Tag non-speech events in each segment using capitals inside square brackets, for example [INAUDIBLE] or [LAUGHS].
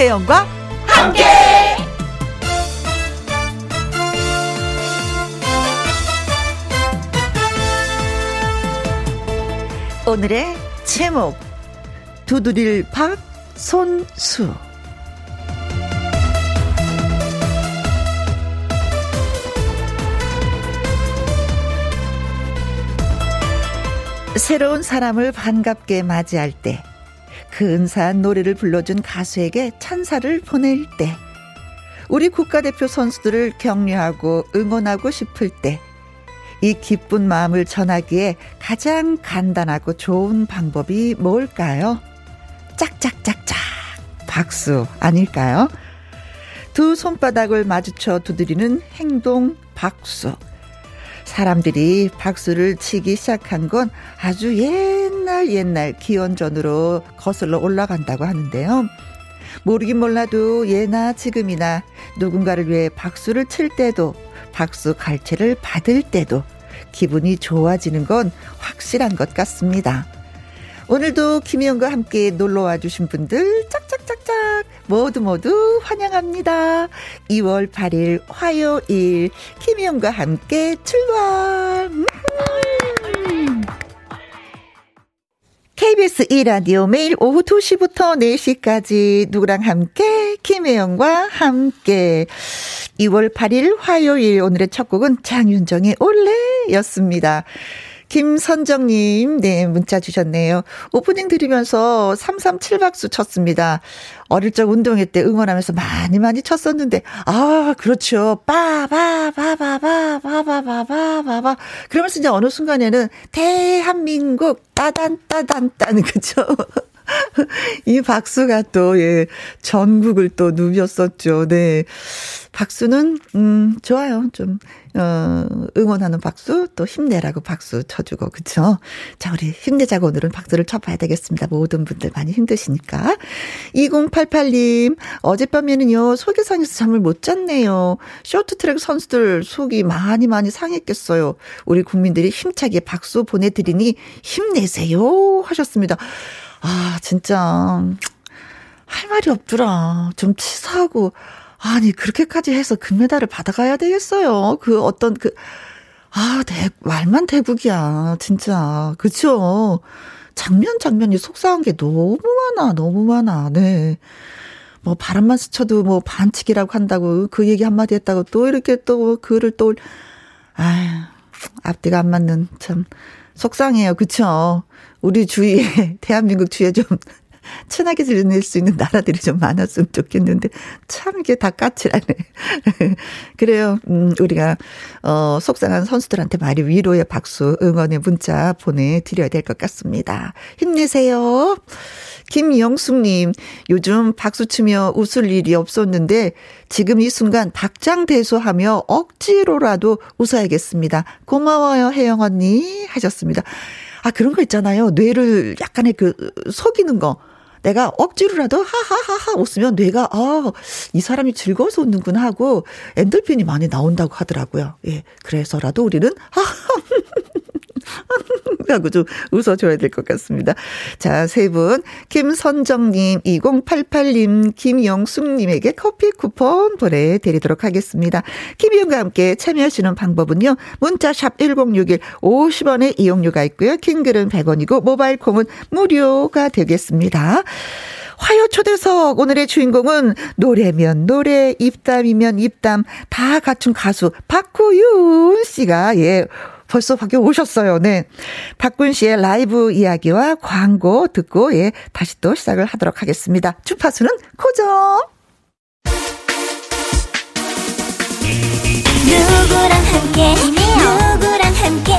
김혜영과 함께. 오늘의 제목 두드릴 박 손수 새로운 사람을 반갑게 맞이할 때, 근사한 노래를 불러준 가수에게 찬사를 보낼 때, 우리 국가대표 선수들을 격려하고 응원하고 싶을 때, 이 기쁜 마음을 전하기에 가장 간단하고 좋은 방법이 뭘까요? 짝짝짝짝 박수 아닐까요? 두 손바닥을 마주쳐 두드리는 행동 박수. 사람들이 박수를 치기 시작한 건 아주 옛날 옛날 기원전으로 거슬러 올라간다고 하는데요. 모르긴 몰라도 예나 지금이나 누군가를 위해 박수를 칠 때도 박수 갈채를 받을 때도 기분이 좋아지는 건 확실한 것 같습니다. 오늘도 김희영과 함께 놀러와 주신 분들 짝짝짝짝 모두 모두 환영합니다. 2월 8일 화요일 김희영과 함께 출발. KBS 2라디오 매일 오후 2시부터 4시까지 누구랑 함께 김혜영과 함께 2월 8일 화요일 오늘의 첫 곡은 장윤정의 올레였습니다. 김선정님, 네, 문자 주셨네요. 오프닝 들으면서 337박수 쳤습니다. 어릴 적 운동회 때 응원하면서 많이 많이 쳤었는데, 아, 그렇죠. 빠, 바, 바, 바, 바, 바, 바, 바, 바, 바, 바. 그러면서 이제 어느 순간에는 대한민국 따단, 따단, 따는, [LAUGHS] 그죠? 이 박수가 또, 예, 전국을 또 누볐었죠. 네. 박수는, 음, 좋아요. 좀, 어, 응원하는 박수, 또 힘내라고 박수 쳐주고, 그쵸? 자, 우리 힘내자고 오늘은 박수를 쳐봐야 되겠습니다. 모든 분들 많이 힘드시니까. 2088님, 어젯밤에는요, 소개상에서 잠을 못 잤네요. 쇼트트랙 선수들 속이 많이 많이 상했겠어요. 우리 국민들이 힘차게 박수 보내드리니 힘내세요. 하셨습니다. 아, 진짜, 할 말이 없더라. 좀 치사하고, 아니, 그렇게까지 해서 금메달을 받아가야 되겠어요. 그 어떤 그, 아, 대, 말만 대국이야. 진짜. 그쵸? 장면 장면이 속상한 게 너무 많아. 너무 많아. 네. 뭐 바람만 스쳐도 뭐 반칙이라고 한다고 그 얘기 한마디 했다고 또 이렇게 또 글을 또, 아휴, 앞뒤가 안 맞는 참 속상해요. 그쵸? 우리 주위에, [LAUGHS] 대한민국 주위에 좀 친하게 지낼 수 있는 나라들이 좀 많았으면 좋겠는데 참 이게 다 까칠하네. [LAUGHS] 그래요. 음, 우리가 어 속상한 선수들한테 많이 위로의 박수, 응원의 문자 보내 드려야 될 것 같습니다. 힘내세요. 김영숙님, 요즘 박수 치며 웃을 일이 없었는데, 지금 이 순간 닭장대소하며 억지로라도 웃어야겠습니다. 고마워요, 혜영 언니. 하셨습니다. 아, 그런 거 있잖아요. 뇌를 약간의 그, 속이는 거. 내가 억지로라도 하하하하 웃으면 뇌가 아, 이 사람이 즐거워서 웃는구나 하고 엔돌핀이 많이 나온다고 하더라고요. 예. 그래서라도 우리는 하하 [LAUGHS] 하고 좀 웃어줘야 될 것 같습니다. 자, 세 분. 김선정님, 2088님, 김영숙님에게 커피 쿠폰 보내드리도록 하겠습니다. 김희영과 함께 참여하시는 방법은요. 문자샵 1061 50원의 이용료가 있고요. 킹글은 100원이고 모바일 콩은 무료가 되겠습니다. 화요 초대석 오늘의 주인공은 노래면 노래, 입담이면 입담 다 갖춘 가수 박구윤 씨가 예 벌써 밖에 오셨어요. 네. 박군 씨의 라이브 이야기와 광고 듣고 예 다시 또 시작을 하도록 하겠습니다. 주파수는 고정. 누구랑 함께? 누구랑 함께?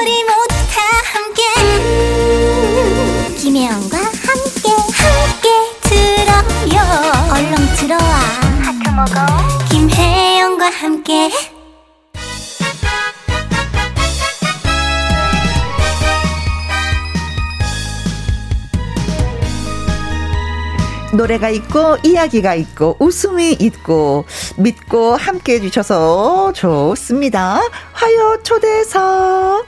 우리 모두 다 함께. 음, 김혜영과 함께. 함께 들어요. 얼렁 들어와. 하트 먹어. 김혜영과 함께 노래가 있고 이야기가 있고 웃음이 있고 믿고 함께 해주셔서 좋습니다. 화요 초대석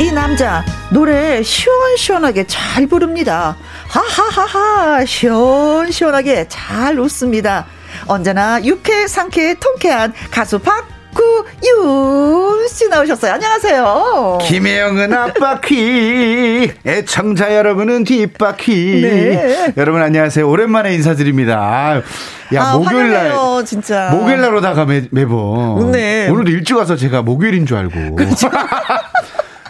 이 남자 노래 시원시원하게 잘 부릅니다. 하하하하 시원시원하게 잘 웃습니다. 언제나 유쾌 상쾌 통쾌한 가수 박 구윤 씨 나오셨어요. 안녕하세요. 김혜영은 앞바퀴, [LAUGHS] 애청자 여러분은 뒷바퀴. 네. 여러분 안녕하세요. 오랜만에 인사드립니다. 야 아, 목요일 날 진짜 목요일 날 오다가 매, 매번 네. 오늘 일찍 와서 제가 목요일인 줄 알고. 그렇죠. [LAUGHS]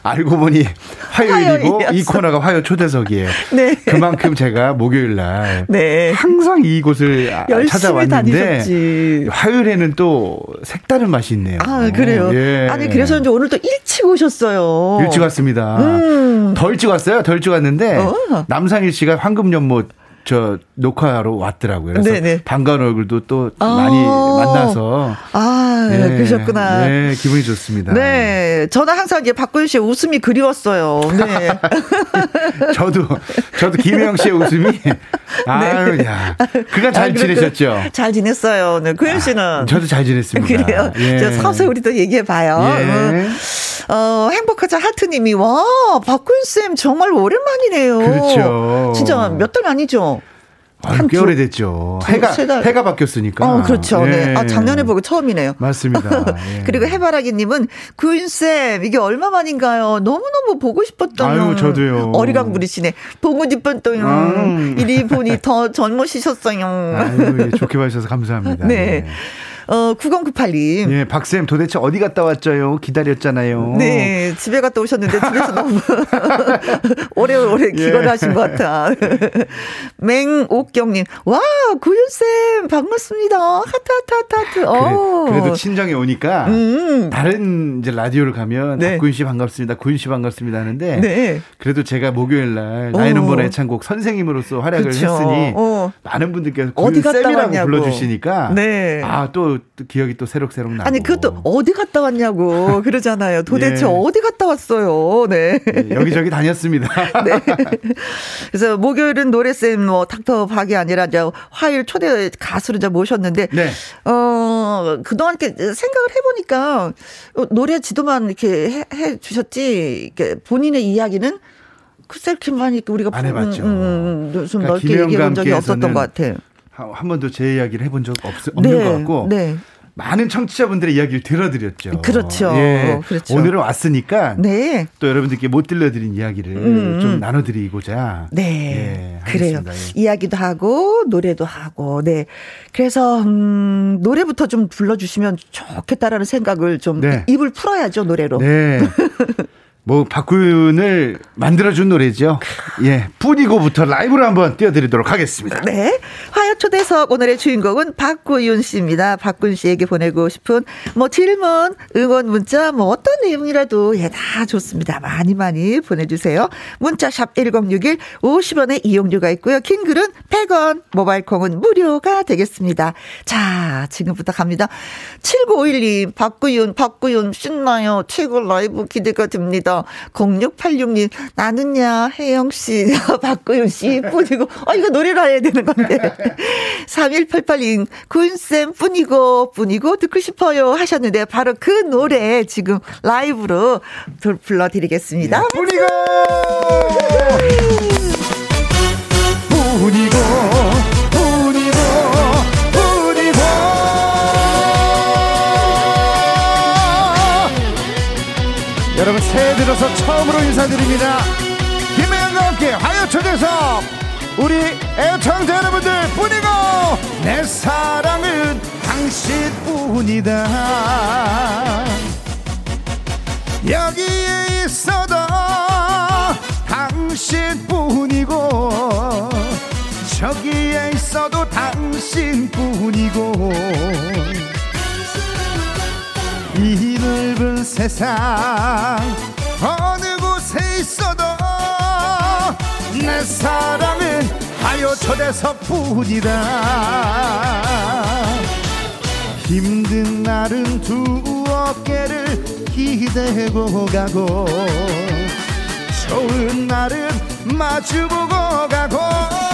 알고 보니 화요일이고 화요일이었어. 이 코너가 화요 초대석이에요. [LAUGHS] 네. 그만큼 제가 목요일 날 네. 항상 이곳을 찾아왔는데 다니셨지. 화요일에는 또 색다른 맛이 있네요. 아 그래요. 예. 아니 그래서 이제 오늘 또 일찍 오셨어요. 일찍 왔습니다. 음. 일찍 왔어요. 더 일찍 왔는데 어. 남상일 씨가 황금연못 저 녹화하러 왔더라고요. 그래서 네네. 반가운 얼굴도 또 아~ 많이 만나서 아 네, 그러셨구나. 네, 기분이 좋습니다. 네, 저는 항상 이제 박군 씨의 웃음이 그리웠어요. 네. [LAUGHS] 저도 저도 김혜영 씨의 웃음이 아유 네. 야 그간 잘 아, 지내셨죠? 잘 지냈어요. 네, 구현 씨는 아, 저도 잘 지냈습니다. 그래요. 예. 서서히 우리 또 얘기해 봐요. 예. 음. 어, 행복하자 하트님이 와 박군 쌤 정말 오랜만이네요. 그렇죠. 진짜 몇달 아니죠? 아, 꽤 오래됐죠. 해가 해가 바뀌었으니까. 어, 그렇죠. 네. 네. 아, 작년에 보고 처음이네요. 맞습니다. [LAUGHS] 예. 그리고 해바라기 님은 구윤 쌤 이게 얼마 만인가요? 너무 너무 보고 싶었던. 아유, 저도요. 어리광 부리시네. 보고 싶었던. 음. 이리 보니 더 젊으시셨어요. 아유, 예, 좋게 봐주셔서 감사합니다. [LAUGHS] 네. 네. 어, 9098님. 예, 박쌤 도대체 어디 갔다 왔죠요? 기다렸잖아요. 네, 집에 갔다 오셨는데 집에서 너무 [LAUGHS] 오래오래 예. 기거하신 것 같아. [LAUGHS] 맹옥경님, 와, 구윤쌤, 반갑습니다. 하트, 하트, 하트, 하트. 그래, 어. 그래도 친정에 오니까 음. 다른 이제 라디오를 가면 네. 박구윤 씨 반갑습니다. 구윤 씨 반갑습니다 하는데 네. 그래도 제가 목요일 날 나이는 보라 애창곡 선생님으로서 활약을 그쵸. 했으니 어. 많은 분들께서 구윤 쌤이라고 불러주시니까 네. 아또 또, 기억이 또 새록새록 나고. 아니 그것도 어디 갔다 왔냐고 그러잖아요. 도대체 예. [LAUGHS] 어디 갔다 왔어요. 네. 예, 여기저기 다녔습니다. [LAUGHS] 네. 그래서 목요일은 노래쌤 뭐 닥터 박이 아니라 이제 화요일 초대 가수를 이제 모셨는데 네. 어 그동안 이렇게 생각을 해보니까 어, 노래 지도만 이렇게 해, 해 주셨지 이렇게 본인의 이야기는 글쎄 이렇게 많이 우리가 안 해봤죠. 음, 음, 음좀 그러니까 넓게 얘기해 본 적이 없었던 것 같아요. 한 번도 제 이야기를 해본 적 없, 없는 네, 것 같고 네. 많은 청취자분들의 이야기를 들어드렸죠. 그렇죠. 예. 그렇죠. 오늘은 왔으니까 네. 또 여러분들께 못 들려드린 이야기를 음. 좀 나눠드리고자. 네. 예, 그래요. 예. 이야기도 하고 노래도 하고. 네. 그래서 음, 노래부터 좀 불러주시면 좋겠다라는 생각을 좀 네. 입을 풀어야죠 노래로. 네. [LAUGHS] 뭐 박구윤을 만들어준 노래죠. 예, 뿐이고부터 라이브로 한번 띄워드리도록 하겠습니다. 네, 화요 초대석 오늘의 주인공은 박구윤 씨입니다. 박군 씨에게 보내고 싶은 뭐 질문, 응원 문자 뭐 어떤 내용이라도 예 다 좋습니다. 많이 많이 보내주세요. 문자샵 1061 50원의 이용료가 있고요. 긴 글은 100원, 모바일 콩은 무료가 되겠습니다. 자, 지금부터 갑니다. 7951님, 박구윤, 박구윤 신나요. 최고 라이브 기대가 됩니다. 0686님, 나는야, 혜영씨, 박구윤 씨 뿐이고, 아, 이거 노래를 해야 되는 건데. [LAUGHS] 3188님, 군쌤 뿐이고, 뿐이고, 듣고 싶어요 하셨는데, 바로 그 노래 지금 라이브로 불러드리겠습니다. 네, 뿐이고! 뿐이고, [LAUGHS] 새해 들어서 처음으로 인사드립니다. 김혜영과 함께 화요 초대석 우리 애청자 여러분들 뿐이고 내 사랑은 당신뿐이다. 여기에 있어도 당신뿐이고 저기에 있어도 당신뿐이고 이 넓은 세상 어느 곳에 있어도 내 사랑은 하여 초대석뿐이다 힘든 날은 두 어깨를 기대고 가고 좋은 날은 마주보고 가고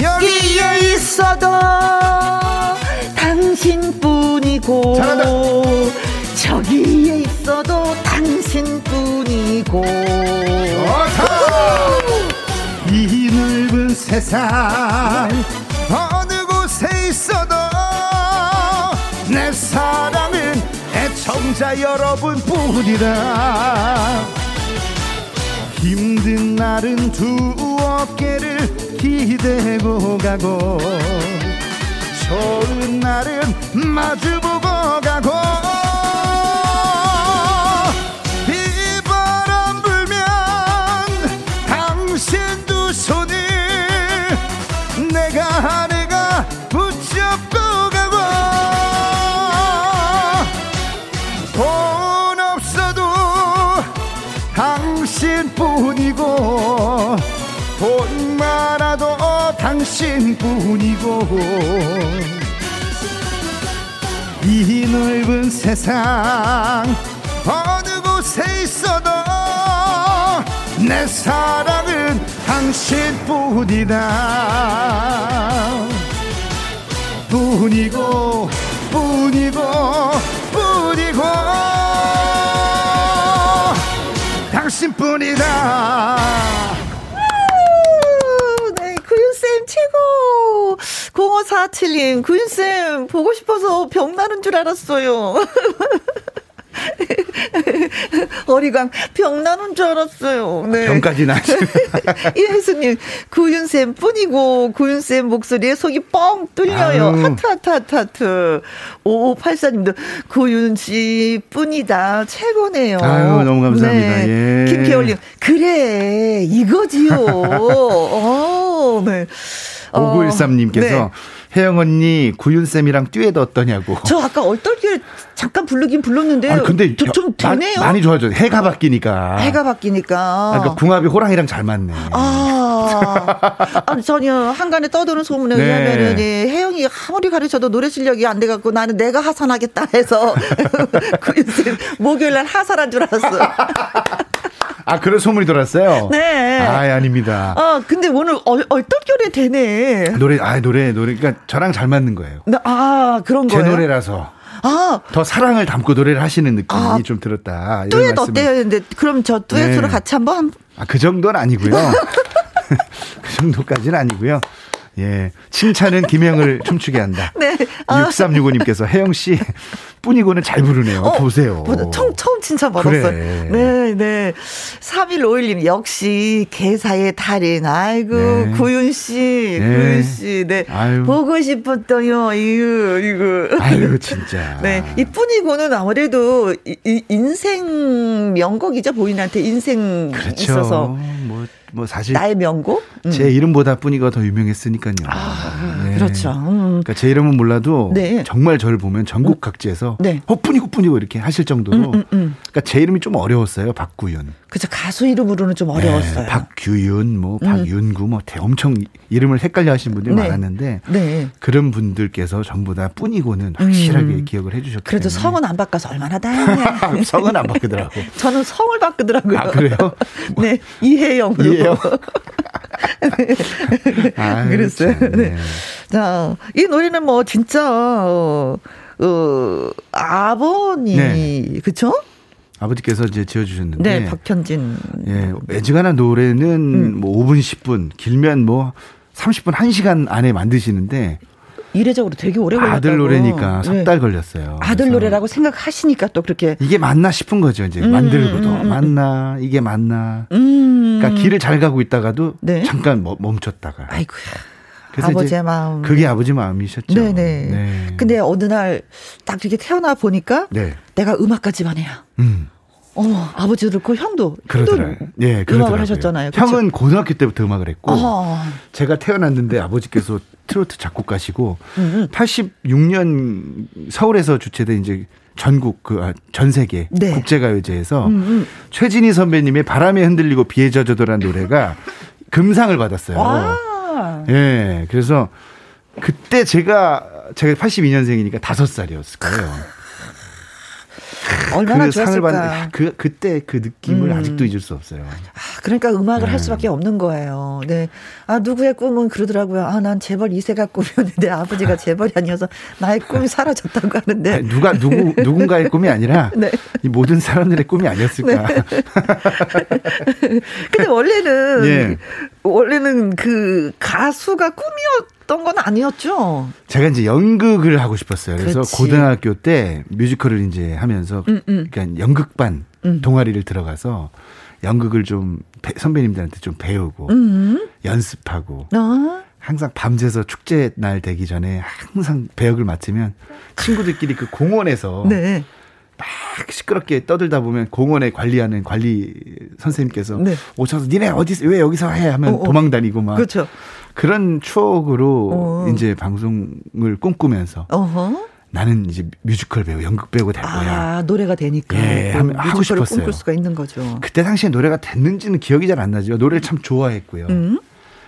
여기에 있어도 당신뿐이고 잘한다. 저기에 있어도 당신뿐이고. 이 넓은 세상 어느 곳에 있어도 내 사랑은 애청자 여러분뿐이다. 힘든 날은 두 어깨를 기대고 가고 좋은 날은 마주보고 가고 비바람 불면 당신 두 손을 내가 내가 붙잡 당신뿐이고 이 넓은 세상 어느 곳에 있어도 내 사랑은 당신뿐이다. 뿐이고 0547님, 구윤쌤, 보고 싶어서 병 나는 줄 알았어요. [LAUGHS] 어리광 병 나는 줄 알았어요. 네. 병까지 나시. 이혜수님 구윤쌤 뿐이고 구윤쌤 목소리에 속이 뻥 뚫려요. 아유. 하트 하트 하트 하트. 5584님도 구윤 씨 뿐이다 최고네요. 아유 너무 감사합니다. 네. 예. 김계월님 그래 이거지요. [LAUGHS] 어, 네. 5913님께서 네. 혜영 언니 구윤쌤이랑 듀엣 어떠냐고. 저 아까 얼떨결에 잠깐 부르긴 불렀는데. 아 근데 저, 좀 되네요. 많이 좋아져. 해가 바뀌니까. 해가 바뀌니까. 아, 그러니까 궁합이 호랑이랑 잘 맞네. 아, [LAUGHS] 아 전혀 한간에 떠도는 소문에 네. 의하면은 예, 혜영이 아무리 가르쳐도 노래 실력이 안 돼갖고 나는 내가 하산하겠다 해서 [LAUGHS] 구윤쌤 목요일 날 하산한 줄 알았어. 아, 그런 소문이 돌았어요? 네. 아, 아닙니다. 아, 근데 오늘 얼, 얼떨결에 되네. 노래, 아, 노래, 노래. 그러니까 저랑 잘 맞는 거예요. 네, 아, 그런 거예요? 제 노래라서. 아. 더 사랑을 담고 노래를 하시는 느낌이 아, 좀 들었다. 듀엣 어때요? 근데 그럼 저 듀엣으로 네. 같이 한번. 아, 그 정도는 아니고요. [LAUGHS] [LAUGHS] 그 정도까지는 아니고요. 예. 칭찬은 김영을 [LAUGHS] 춤추게 한다. 네. 아. 6365님께서 혜영 씨 뿐이고는 잘 부르네요. 어, 보세요. 처음, 처음 칭찬 받았어요. 그래. 네, 네. 3151님, 역시 개사의 달인. 아이고, 네. 구윤 씨, 네. 구윤 씨. 네. 아유. 보고 싶었더요. 이거, 이거. 아유, 진짜. [LAUGHS] 네. 이 뿐이고는 아무래도 이, 인생 명곡이죠. 본인한테 인생 그렇죠. 있어서. 뭐. 뭐 사실 나의 명곡 음. 제 이름보다 뿐이가 더 유명했으니까요. 아, 네. 그렇죠. 음. 그러니까 제 이름은 몰라도 네. 정말 저를 보면 전국 각지에서 네. 어 뿐이고 뿐이고 이렇게 하실 정도로. 음, 음, 음. 그러니까 제 이름이 좀 어려웠어요. 박구윤. 그렇죠. 가수 이름으로는 좀 어려웠어요. 네. 박규윤, 뭐 음. 박윤구, 뭐 엄청 이름을 헷갈려 하시는 분들이 네. 많았는데 네. 그런 분들께서 전부 다 뿐이고는 확실하게 기억을 해주셨기 그래도 때문에. 성은 안 바꿔서 얼마나 다행이야. [LAUGHS] 성은 안 바꾸더라고. [LAUGHS] 저는 성을 바꾸더라고요. 아 그래요? [LAUGHS] 네 이혜영으 로. 이혜영. 아, 그랬어요. 네. 자, 이 노래는 뭐 진짜 어, 어 아버님이 네. 그쵸? 아버지께서 이제 지어주셨는데. 네, 박현진. 예, 애지간한 노래는 음. 뭐 5분, 10분, 길면 뭐 30분, 1시간 안에 만드시는데. 이례적으로 되게 오래 걸렸다고. 아들 노래니까 석달 네. 걸렸어요. 아들 노래라고 생각하시니까 또 그렇게 이게 맞나 싶은 거죠. 이제 음, 만들고도 음, 음, 맞나 이게 맞나. 음. 그러니까 길을 잘 가고 있다가도 네. 잠깐 멈췄다가. 아이고야. 아버지의 마음. 그게 아버지 마음이셨죠. 네네. 네. 근데 어느 날 딱 이렇게 태어나 보니까 네. 내가 음악가 집안이야. 음. 어, 아버지도 그렇고 형도 그러더라고요. 예, 음악을 하셨잖아요. 그쵸? 형은 고등학교 때부터 음악을 했고 어. 제가 태어났는데 아버지께서 트로트 작곡가시고 음음. 86년 서울에서 주최된 이제 전국 그전 아, 세계 네. 국제가요제에서 음 음. 최진희 선배님의 바람에 흔들리고 비에 젖어도란 노래가 [LAUGHS] 금상을 받았어요. 와. 예. 그래서 그때 제가 제가 82년생이니까 5살이었을 거예요. 얼마나 그 상을 받는 그 그때 그 느낌을 음. 아직도 잊을 수 없어요. 아, 그러니까 음악을 네. 할 수밖에 없는 거예요. 네. 아 누구의 꿈은 그러더라고요. 아 난 재벌 2세가 꿈이었는데 아버지가 [LAUGHS] 재벌이 아니어서 나의 꿈이 사라졌다고 하는데 아니, 누가 누구 [LAUGHS] 누군가의 꿈이 아니라 [LAUGHS] 네. 이 모든 사람들의 꿈이 아니었을까. 네. 근데 원래는 예. 원래는 그 가수가 꿈이었 했던 건 아니었죠. 제가 이제 연극을 하고 싶었어요. 그래서 그렇지. 고등학교 때 뮤지컬을 이제 하면서 음, 음. 그러니까 연극반 음. 동아리를 들어가서 연극을 좀 선배님들한테 좀 배우고 음. 연습하고 어? 항상 밤새서 축제 날 되기 전에 항상 배역을 맡으면 친구들끼리 그 공원에서 네. 막 시끄럽게 떠들다 보면 공원에 관리하는 관리 선생님께서 네. 오셔서 니네 어디서 왜 여기서 해 하면 어, 어. 도망 다니고 막 그렇죠. 그런 추억으로 어. 이제 방송을 꿈꾸면서 어허. 나는 이제 뮤지컬 배우, 연극 배우가 될 거야. 아, 노래가 되니까. 예, 하고 싶었어요. 꿈꿀 수가 있는 거죠. 그때 당시에 노래가 됐는지는 기억이 잘 안 나죠. 노래를 참 좋아했고요. 음?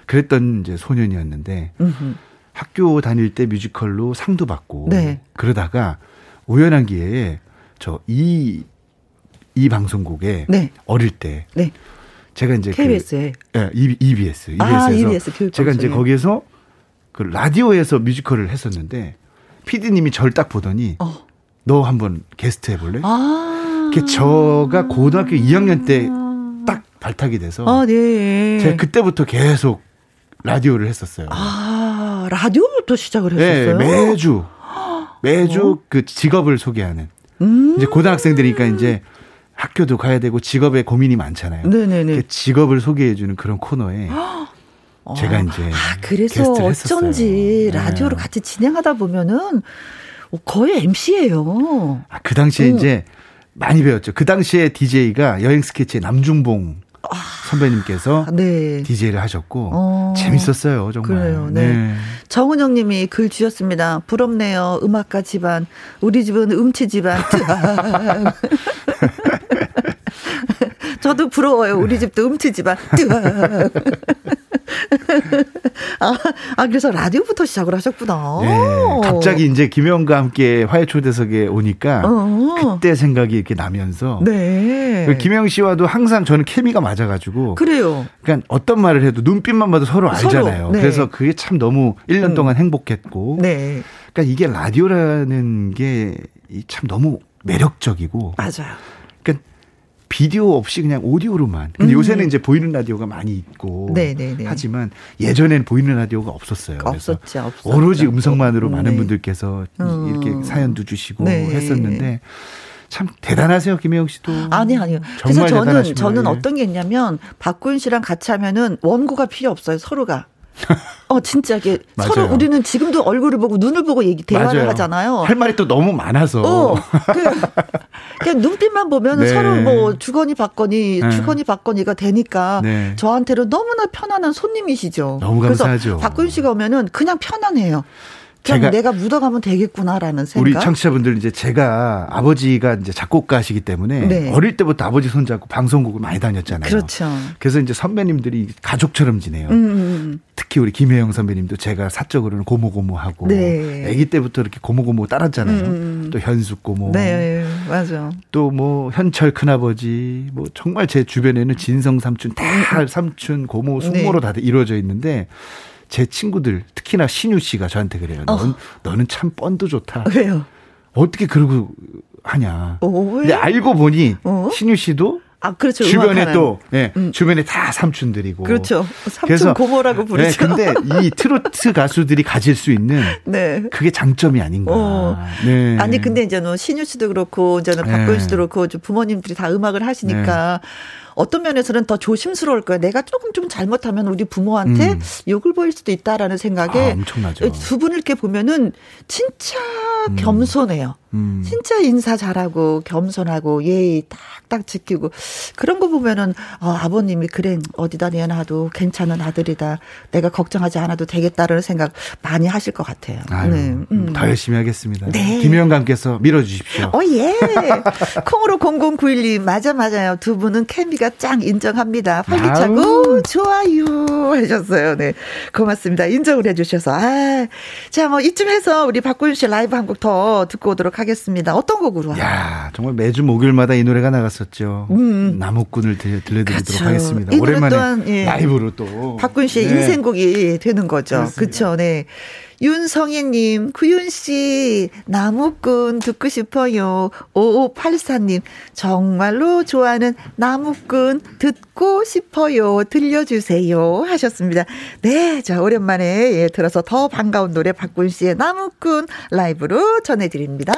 그랬던 이제 소년이었는데 음흠. 학교 다닐 때 뮤지컬로 상도 받고 네. 그러다가 우연한 기회에 저 이이 이 방송국에 네. 어릴 때 네. 제가 이제 KBS에 그, 예, EBS, EBS에서 아, EBS 제가 이제 거기에서 그 라디오에서 뮤지컬을 했었는데 PD님이 절 딱 보더니 어. 너 한번 게스트 해볼래? 아. 그 저가 고등학교 2학년 때 딱 발탁이 돼서 아, 네. 제가 그때부터 계속 라디오를 했었어요. 아 라디오부터 시작을 했었어요? 네, 매주 매주 어? 그 직업을 소개하는 음. 이제 고등학생들이니까 이제 학교도 가야 되고 직업에 고민이 많잖아요. 네네네. 그 직업을 소개해주는 그런 코너에 [GASPS] 제가 이제 아, 그래서 어쩐지 라디오를 네. 같이 진행하다 보면은 거의 MC예요. 아, 그 당시에 응. 이제 많이 배웠죠. 그 당시에 DJ가 여행 스케치의 남중봉 아, 선배님께서 네. DJ를 하셨고 어, 재밌었어요 정말. 그래요. 네. 네. 정은영 님이 글 주셨습니다. 부럽네요. 음악가 집안. 우리 집은 음치 집안. [LAUGHS] [LAUGHS] 저도 부러워요. 우리 집도 음치 집안. [LAUGHS] 아, 아, 그래서 라디오부터 시작을 하셨구나. 네, 갑자기 이제 김영과 함께 화해 초대석에 오니까 어. 그때 생각이 이렇게 나면서 네. 그 김영 씨와도 항상 저는 케미가 맞아가지고 그래요. 그러니까 어떤 말을 해도 눈빛만 봐도 서로 알잖아요. 서로, 네. 그래서 그게 참 너무 1년 음. 동안 행복했고. 네. 그러니까 이게 라디오라는 게 참 너무 매력적이고 맞아요. 비디오 없이 그냥 오디오로만. 근데 음. 요새는 이제 보이는 라디오가 많이 있고 네네네. 네, 네. 하지만 예전엔 보이는 라디오가 없었어요. 없었죠, 없었죠. 오로지 음성만으로 네. 많은 분들께서 음. 이렇게 사연도 주시고 네. 했었는데 참 대단하세요 김혜영 씨도. 아니 아니요. 그래서 저는 저는 어떤 게 있냐면 박군 씨랑 같이 하면은 원고가 필요 없어요 서로가. 어 진짜 이게 서로 우리는 지금도 얼굴을 보고 눈을 보고 얘기 대화를 맞아요. 하잖아요. 할 말이 또 너무 많아서. 어, 그, 그냥 눈빛만 보면 네. 서로 뭐 주거니 받거니 네. 주거니 받거니가 되니까 네. 저한테는 너무나 편안한 손님이시죠. 너무 감사하죠. 그래서 박군 씨가 오면은 그냥 편안해요. 제가 내가 묻어가면 되겠구나라는 생각. 우리 청취자분들 이제 제가 아버지가 이제 작곡가시기 때문에 네. 어릴 때부터 아버지 손잡고 방송국을 많이 다녔잖아요. 그렇죠. 그래서 이제 선배님들이 가족처럼 지내요. 음. 음, 음. 특히 우리 김혜영 선배님도 제가 사적으로는 고모고모하고 네. 아기 때부터 이렇게 고모고모 따랐잖아요. 음. 음또 현숙 고모. 네, 맞아. 또 뭐 현철 큰아버지 뭐 정말 제 주변에는 진성 삼촌 다 삼촌 고모 숙모로 네. 다들 이루어져 있는데 제 친구들 특히나 신유 씨가 저한테 그래요. 어. 넌 너는 참 뻔도 좋다. 왜요? 어떻게 그러고 하냐. 어, 근데 알고 보니 어? 신유 씨도 아, 그렇죠. 주변에 또, 예, 음. 주변에 다 삼촌들이고. 그렇죠. 삼촌 고모라고 부르죠. 네, 근데 이 [LAUGHS] 트로트 가수들이 가질 수 있는 네. 그게 장점이 아닌가. 어. 네. 아니, 근데 이제는 신유 씨도 그렇고, 이제는 박근 네. 씨도 그렇고, 부모님들이 다 음악을 하시니까. 네. 어떤 면에서는 더 조심스러울 거예요. 내가 조금 좀 잘못하면 우리 부모한테 음. 욕을 보일 수도 있다라는 생각에 아, 엄청나죠. 두 분을 이렇게 보면은 진짜 음. 겸손해요. 음. 진짜 인사 잘하고 겸손하고 예의 딱딱 지키고 그런 거 보면은 어, 아버님이 그래 어디다 내놔도 괜찮은 아들이다. 내가 걱정하지 않아도 되겠다는 생각 많이 하실 것 같아요. 아유, 네. 음. 더 열심히 하겠습니다. 네. 김영감께서 밀어주십시오. 어 예. 콩으로 0091님 맞아 맞아요. 두 분은 케미가 짱 인정합니다. 활기차고 좋아요 하셨어요. 네 고맙습니다. 인정을 해주셔서 아, 자뭐 이쯤 해서 우리 박구윤 씨 라이브 한 곡 더 듣고 오도록. 하겠습니다. 어떤 곡으로? 야 정말 매주 목요일마다 이 노래가 나갔었죠. 음. 나무꾼을 들려드리도록 그렇죠. 하겠습니다. 오랜만에 또한, 예. 라이브로 또 박군 씨의 네. 인생곡이 되는 거죠. 그렇죠. 네. 윤성희님, 구윤씨, 나무꾼 듣고 싶어요. 5584님, 정말로 좋아하는 나무꾼 듣고 싶어요. 들려주세요. 하셨습니다. 네, 자, 오랜만에 예, 들어서 더 반가운 노래 박군 씨의 나무꾼 라이브로 전해드립니다.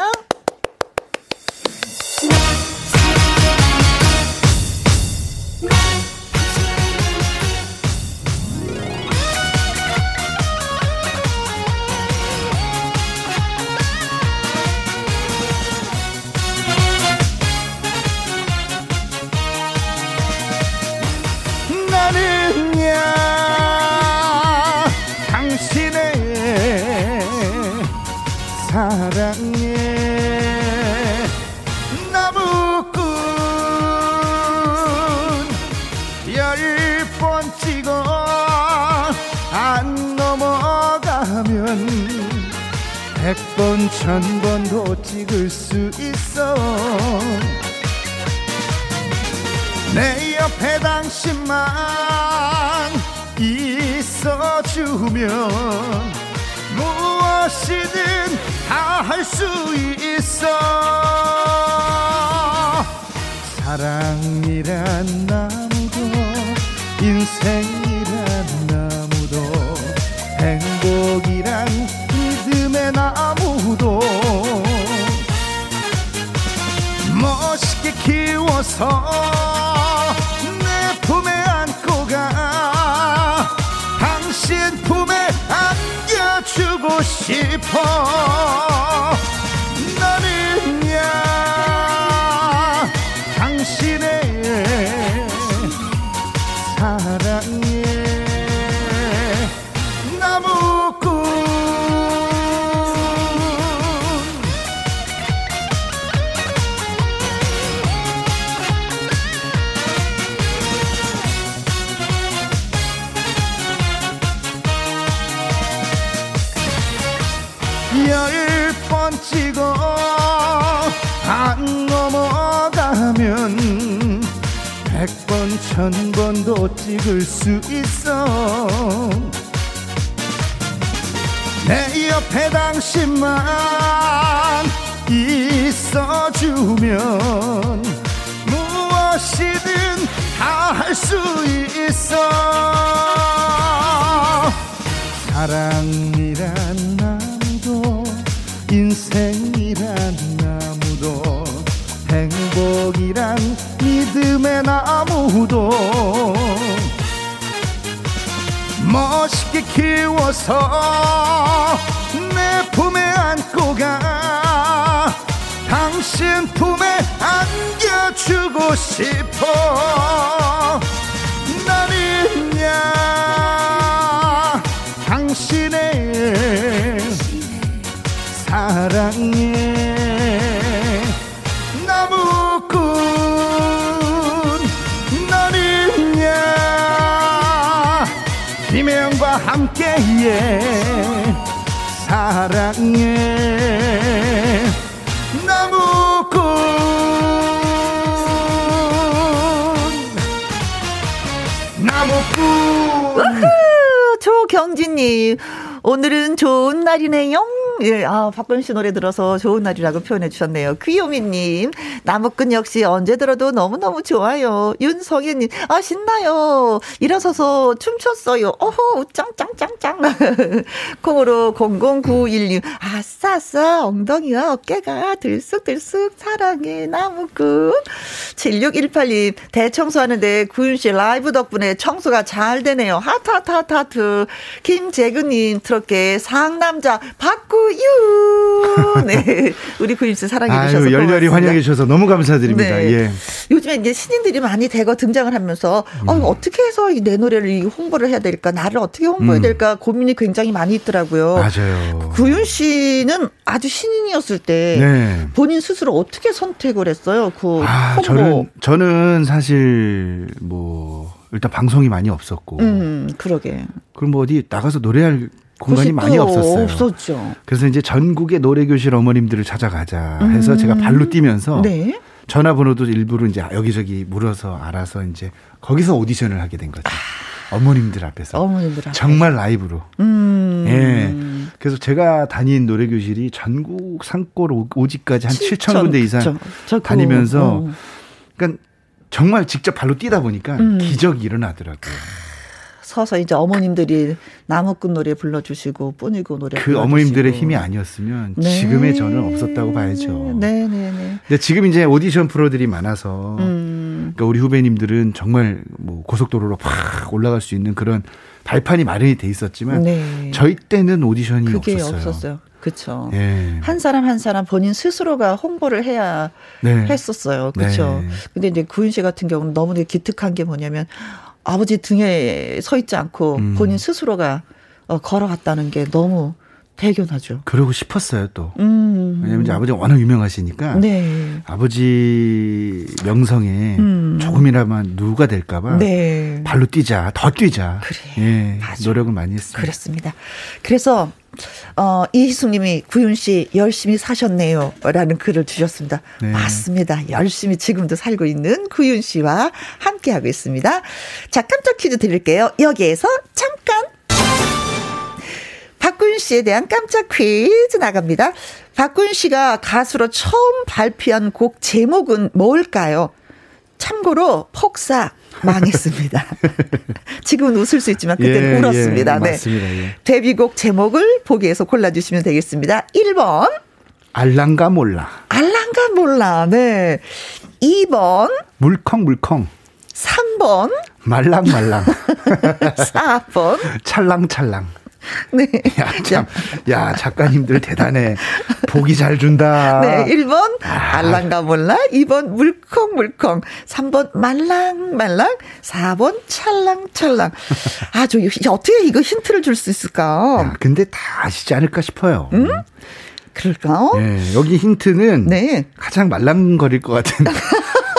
백번 천번도 찍을 수 있어. 내 옆에 당신만 있어주면 무엇이든 다 할 수 있어. 사랑이란 나무도 인생이란 나무도 행복이란 나무도 멋있게 키워서 내 품에 안고 가. 당신 품에 안겨주고 싶어 찍을 수 있어. 내 옆에 당신만 있어주면 무엇이든 다 할 수 있어. 사랑이란 나무도 인생이란 나무도 행복이란 믿음의 나무도 멋있게 키워서 내 품에 안고 가. 당신 품에 안겨주고 싶어. 나는야 당신의 사랑에 함께해 사랑해 나무꾼 나무꾼 조경진님 오늘은 좋은 날이네요. 예, 아, 박구윤 씨 노래 들어서 좋은 날이라고 표현해 주셨네요. 귀요미님, 나무꾼 역시 언제 들어도 너무너무 좋아요. 윤성희님, 아, 신나요. 일어서서 춤췄어요. 어허, 짱짱짱짱. [LAUGHS] 콩으로 00916, 아싸, 아싸, 엉덩이와 어깨가 들쑥들쑥 사랑해, 나무꾼. 7618님, 대청소하는데 구윤 씨 라이브 덕분에 청소가 잘 되네요. 하트, 하트, 하트, 하트. 김재근님, 트롯계 상남자, 박구 유유. [LAUGHS] 네. 우리 구임씨 사랑해 주셔서 열렬히 환영해 주셔서 너무 감사드립니다. 네. 예. 요즘에 이제 신인들이 많이 대거 등장을 하면서 음. 어, 어떻게 해서 내 노래를 홍보를 해야 될까? 나를 어떻게 홍보해야 음. 될까? 고민이 굉장히 많이 있더라고요. 맞아요. 구윤 씨는 아주 신인이었을 때 네. 본인 스스로 어떻게 선택을 했어요? 그 아, 홍보. 저는 저는 사실 뭐 일단 방송이 많이 없었고. 음, 그러게. 그럼 뭐 어디 나가서 노래할 공간이 많이 없었어요. 없었죠. 그래서 이제 전국의 노래 교실 어머님들을 찾아가자 해서 음. 제가 발로 뛰면서 네. 전화번호도 일부러 이제 여기저기 물어서 알아서 이제 거기서 오디션을 하게 된 거죠. 아. 어머님들 앞에서. 어머님들 앞에. 정말 라이브로. 음. 예. 그래서 제가 다닌 노래 교실이 전국 산골 오지까지 한 7천 군데 이상 그쵸. 다니면서 어. 그러니까 정말 직접 발로 뛰다 보니까 음. 기적이 일어나더라고요. 서서 이제 어머님들이 나무꾼 노래 불러주시고 뿐이고 노래 그 불러주시고. 어머님들의 힘이 아니었으면 네. 지금의 저는 없었다고 봐야죠. 네네네. 네, 네. 근데 지금 이제 오디션 프로들이 많아서 음. 그러니까 우리 후배님들은 정말 뭐 고속도로로 팍 올라갈 수 있는 그런 발판이 마련이 돼 있었지만 네. 저희 때는 오디션이 그게 없었어요. 없었어요. 그렇죠. 네. 한 사람 한 사람 본인 스스로가 홍보를 해야 네. 했었어요. 그렇죠. 네. 근데 이제 구윤 씨 같은 경우는 너무 기특한 게 뭐냐면 아버지 등에 서 있지 않고 음. 본인 스스로가 어, 걸어갔다는 게 너무 대견하죠. 그러고 싶었어요 또. 음. 왜냐면 이제 아버지가 워낙 유명하시니까 네. 아버지 명성에 음. 조금이나마 누가 될까봐 네. 발로 뛰자, 더 뛰자. 그래. 예, 노력을 많이 했습니다. 그렇습니다. 그래서 어, 이희숙님이 구윤 씨 열심히 사셨네요 라는 글을 주셨습니다. 네. 맞습니다. 열심히 지금도 살고 있는 구윤 씨와 함께하고 있습니다. 자 깜짝 퀴즈 드릴게요. 여기에서 잠깐. 박군 씨에 대한 깜짝 퀴즈 나갑니다. 박군 씨가 가수로 처음 발표한 곡 제목은 뭘까요? 참고로 폭삭 망했습니다. [LAUGHS] 지금은 웃을 수 있지만 그때는 예, 울었습니다. 예, 네. 맞습니다. 예. 데뷔곡 제목을 보기에서 골라주시면 되겠습니다. 1번. 알랑가 몰라. 알랑가 몰라. 네. 2번. 물컹물컹. 3번. 말랑말랑. 4번. [LAUGHS] 찰랑찰랑. [LAUGHS] 네. [LAUGHS] 야, 참. 야, 작가님들 대단해. 보기 잘 준다. 네. 1번, 아. 알랑가 몰라. 2번, 물컹물컹. 3번, 말랑말랑. 4번, 찰랑찰랑. 아, 저, 어떻게 이거 힌트를 줄 수 있을까? 야, 근데 다 아시지 않을까 싶어요. 음? 그럴까? 네, 여기 힌트는 네. 가장 말랑거릴 것 같은.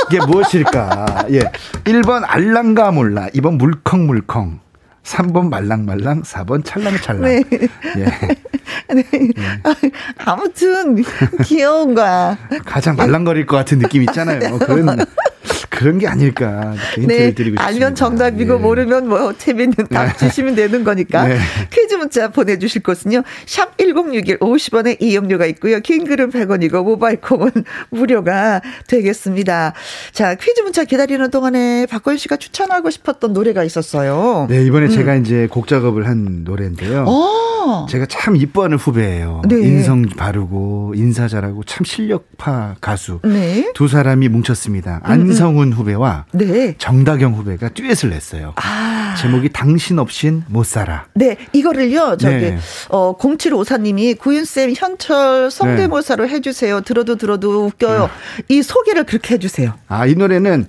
이게 무엇일까? 예. 1번 알랑가 몰라. 2번 물컹물컹. 3번 말랑말랑, 4번 찰랑찰랑. 네. 예. [LAUGHS] 네. 네. 아무튼 귀여운 거야. 가장 말랑거릴 것 같은 느낌 있잖아요. 그런 그런 게 아닐까 네, 드리고 싶습니다. 알면 정답이고 예. 모르면 뭐 재밌는 답 네. 주시면 되는 거니까. 네. 퀴즈 문자 보내주실 곳은요. 샵 1061 50원의 이용료가 있고요. 긴 글은 100원이고 모바일 콩은 [LAUGHS] 무료가 되겠습니다. 자 퀴즈 문자 기다리는 동안에 박건 씨가 추천하고 싶었던 노래가 있었어요. 네 이번에 음. 제가 이제 곡 작업을 한 노래인데요. 오. 제가 참 이뻐하는 후배예요. 네. 인성 바르고 인사 잘하고 참 실력파 가수. 네. 두 사람이 뭉쳤습니다. 안성훈 후배와 네. 정다경 후배가 듀엣을 냈어요. 아. 제목이 당신 없인 못 살아. 네, 이거를요. 저기 네. 어 0754님이 구윤쌤 현철 성대모사로 네. 해주세요. 들어도 들어도 웃겨요. 네. 이 소개를 그렇게 해 주세요. 아, 이 노래는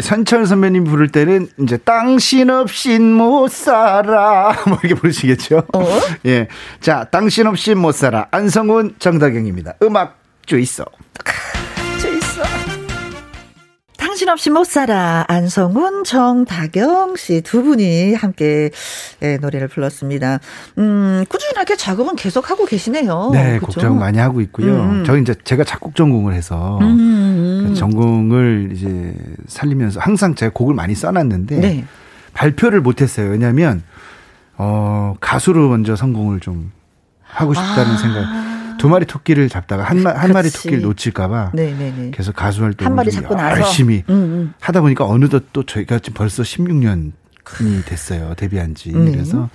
선철 선배님 부를 때는 이제 당신 없인 못 살아 [LAUGHS] 뭐 이렇게 부르시겠죠. 어? [LAUGHS] 예, 자 당신 없인 못 살아 안성훈 정다경입니다. 음악 주 있어. 정신없이 못 살아. 안성훈, 정다경 씨 두 분이 함께 예, 노래를 불렀습니다. 음, 꾸준하게 작업은 계속 하고 계시네요. 네? 곡 작업 많이 하고 있고요. 음. 저 이제 제가 작곡 전공을 해서 음. 전공을 이제 살리면서 항상 제가 곡을 많이 써놨는데 네. 발표를 못했어요. 왜냐하면 어, 가수로 먼저 성공을 좀 하고 싶다는 아. 생각. 두 마리 토끼를 잡다가 한, 마, 한 마리 토끼를 놓칠까봐 네네네. 계속 가수 활동을 열심히 음, 음. 하다 보니까 어느덧 또 저희가 지금 벌써 16년이 됐어요 데뷔한 지 네. 그래서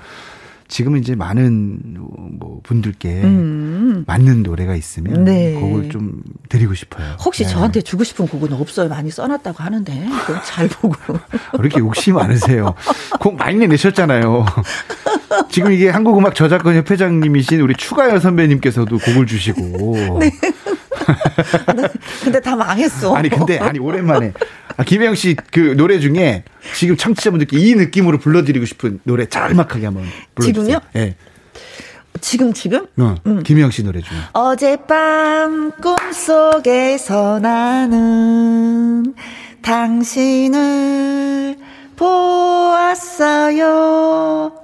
지금은 이제 많은 뭐 분들께 음. 맞는 노래가 있으면 네. 곡을 좀 드리고 싶어요. 혹시 네. 저한테 주고 싶은 곡은 없어요? 많이 써놨다고 하는데 잘 보고. [LAUGHS] 왜 이렇게 욕심 많으세요? 곡 많이 내셨잖아요. 지금 이게 한국음악 저작권 협회장님이신 우리 추가열 선배님께서도 곡을 주시고. [LAUGHS] [LAUGHS] 네. 근데 다 망했어. 아니 근데 아니 오랜만에 아, 김혜영 씨 그 노래 중에 지금 청취자분들께 이 느낌으로 불러드리고 싶은 노래 짤막하게 한번 불러주세요. 지금요? 네. 지금 지금? 어, 음. 김혜영 씨 노래 중에. 어젯밤 꿈속에서 나는 당신을 보았어요.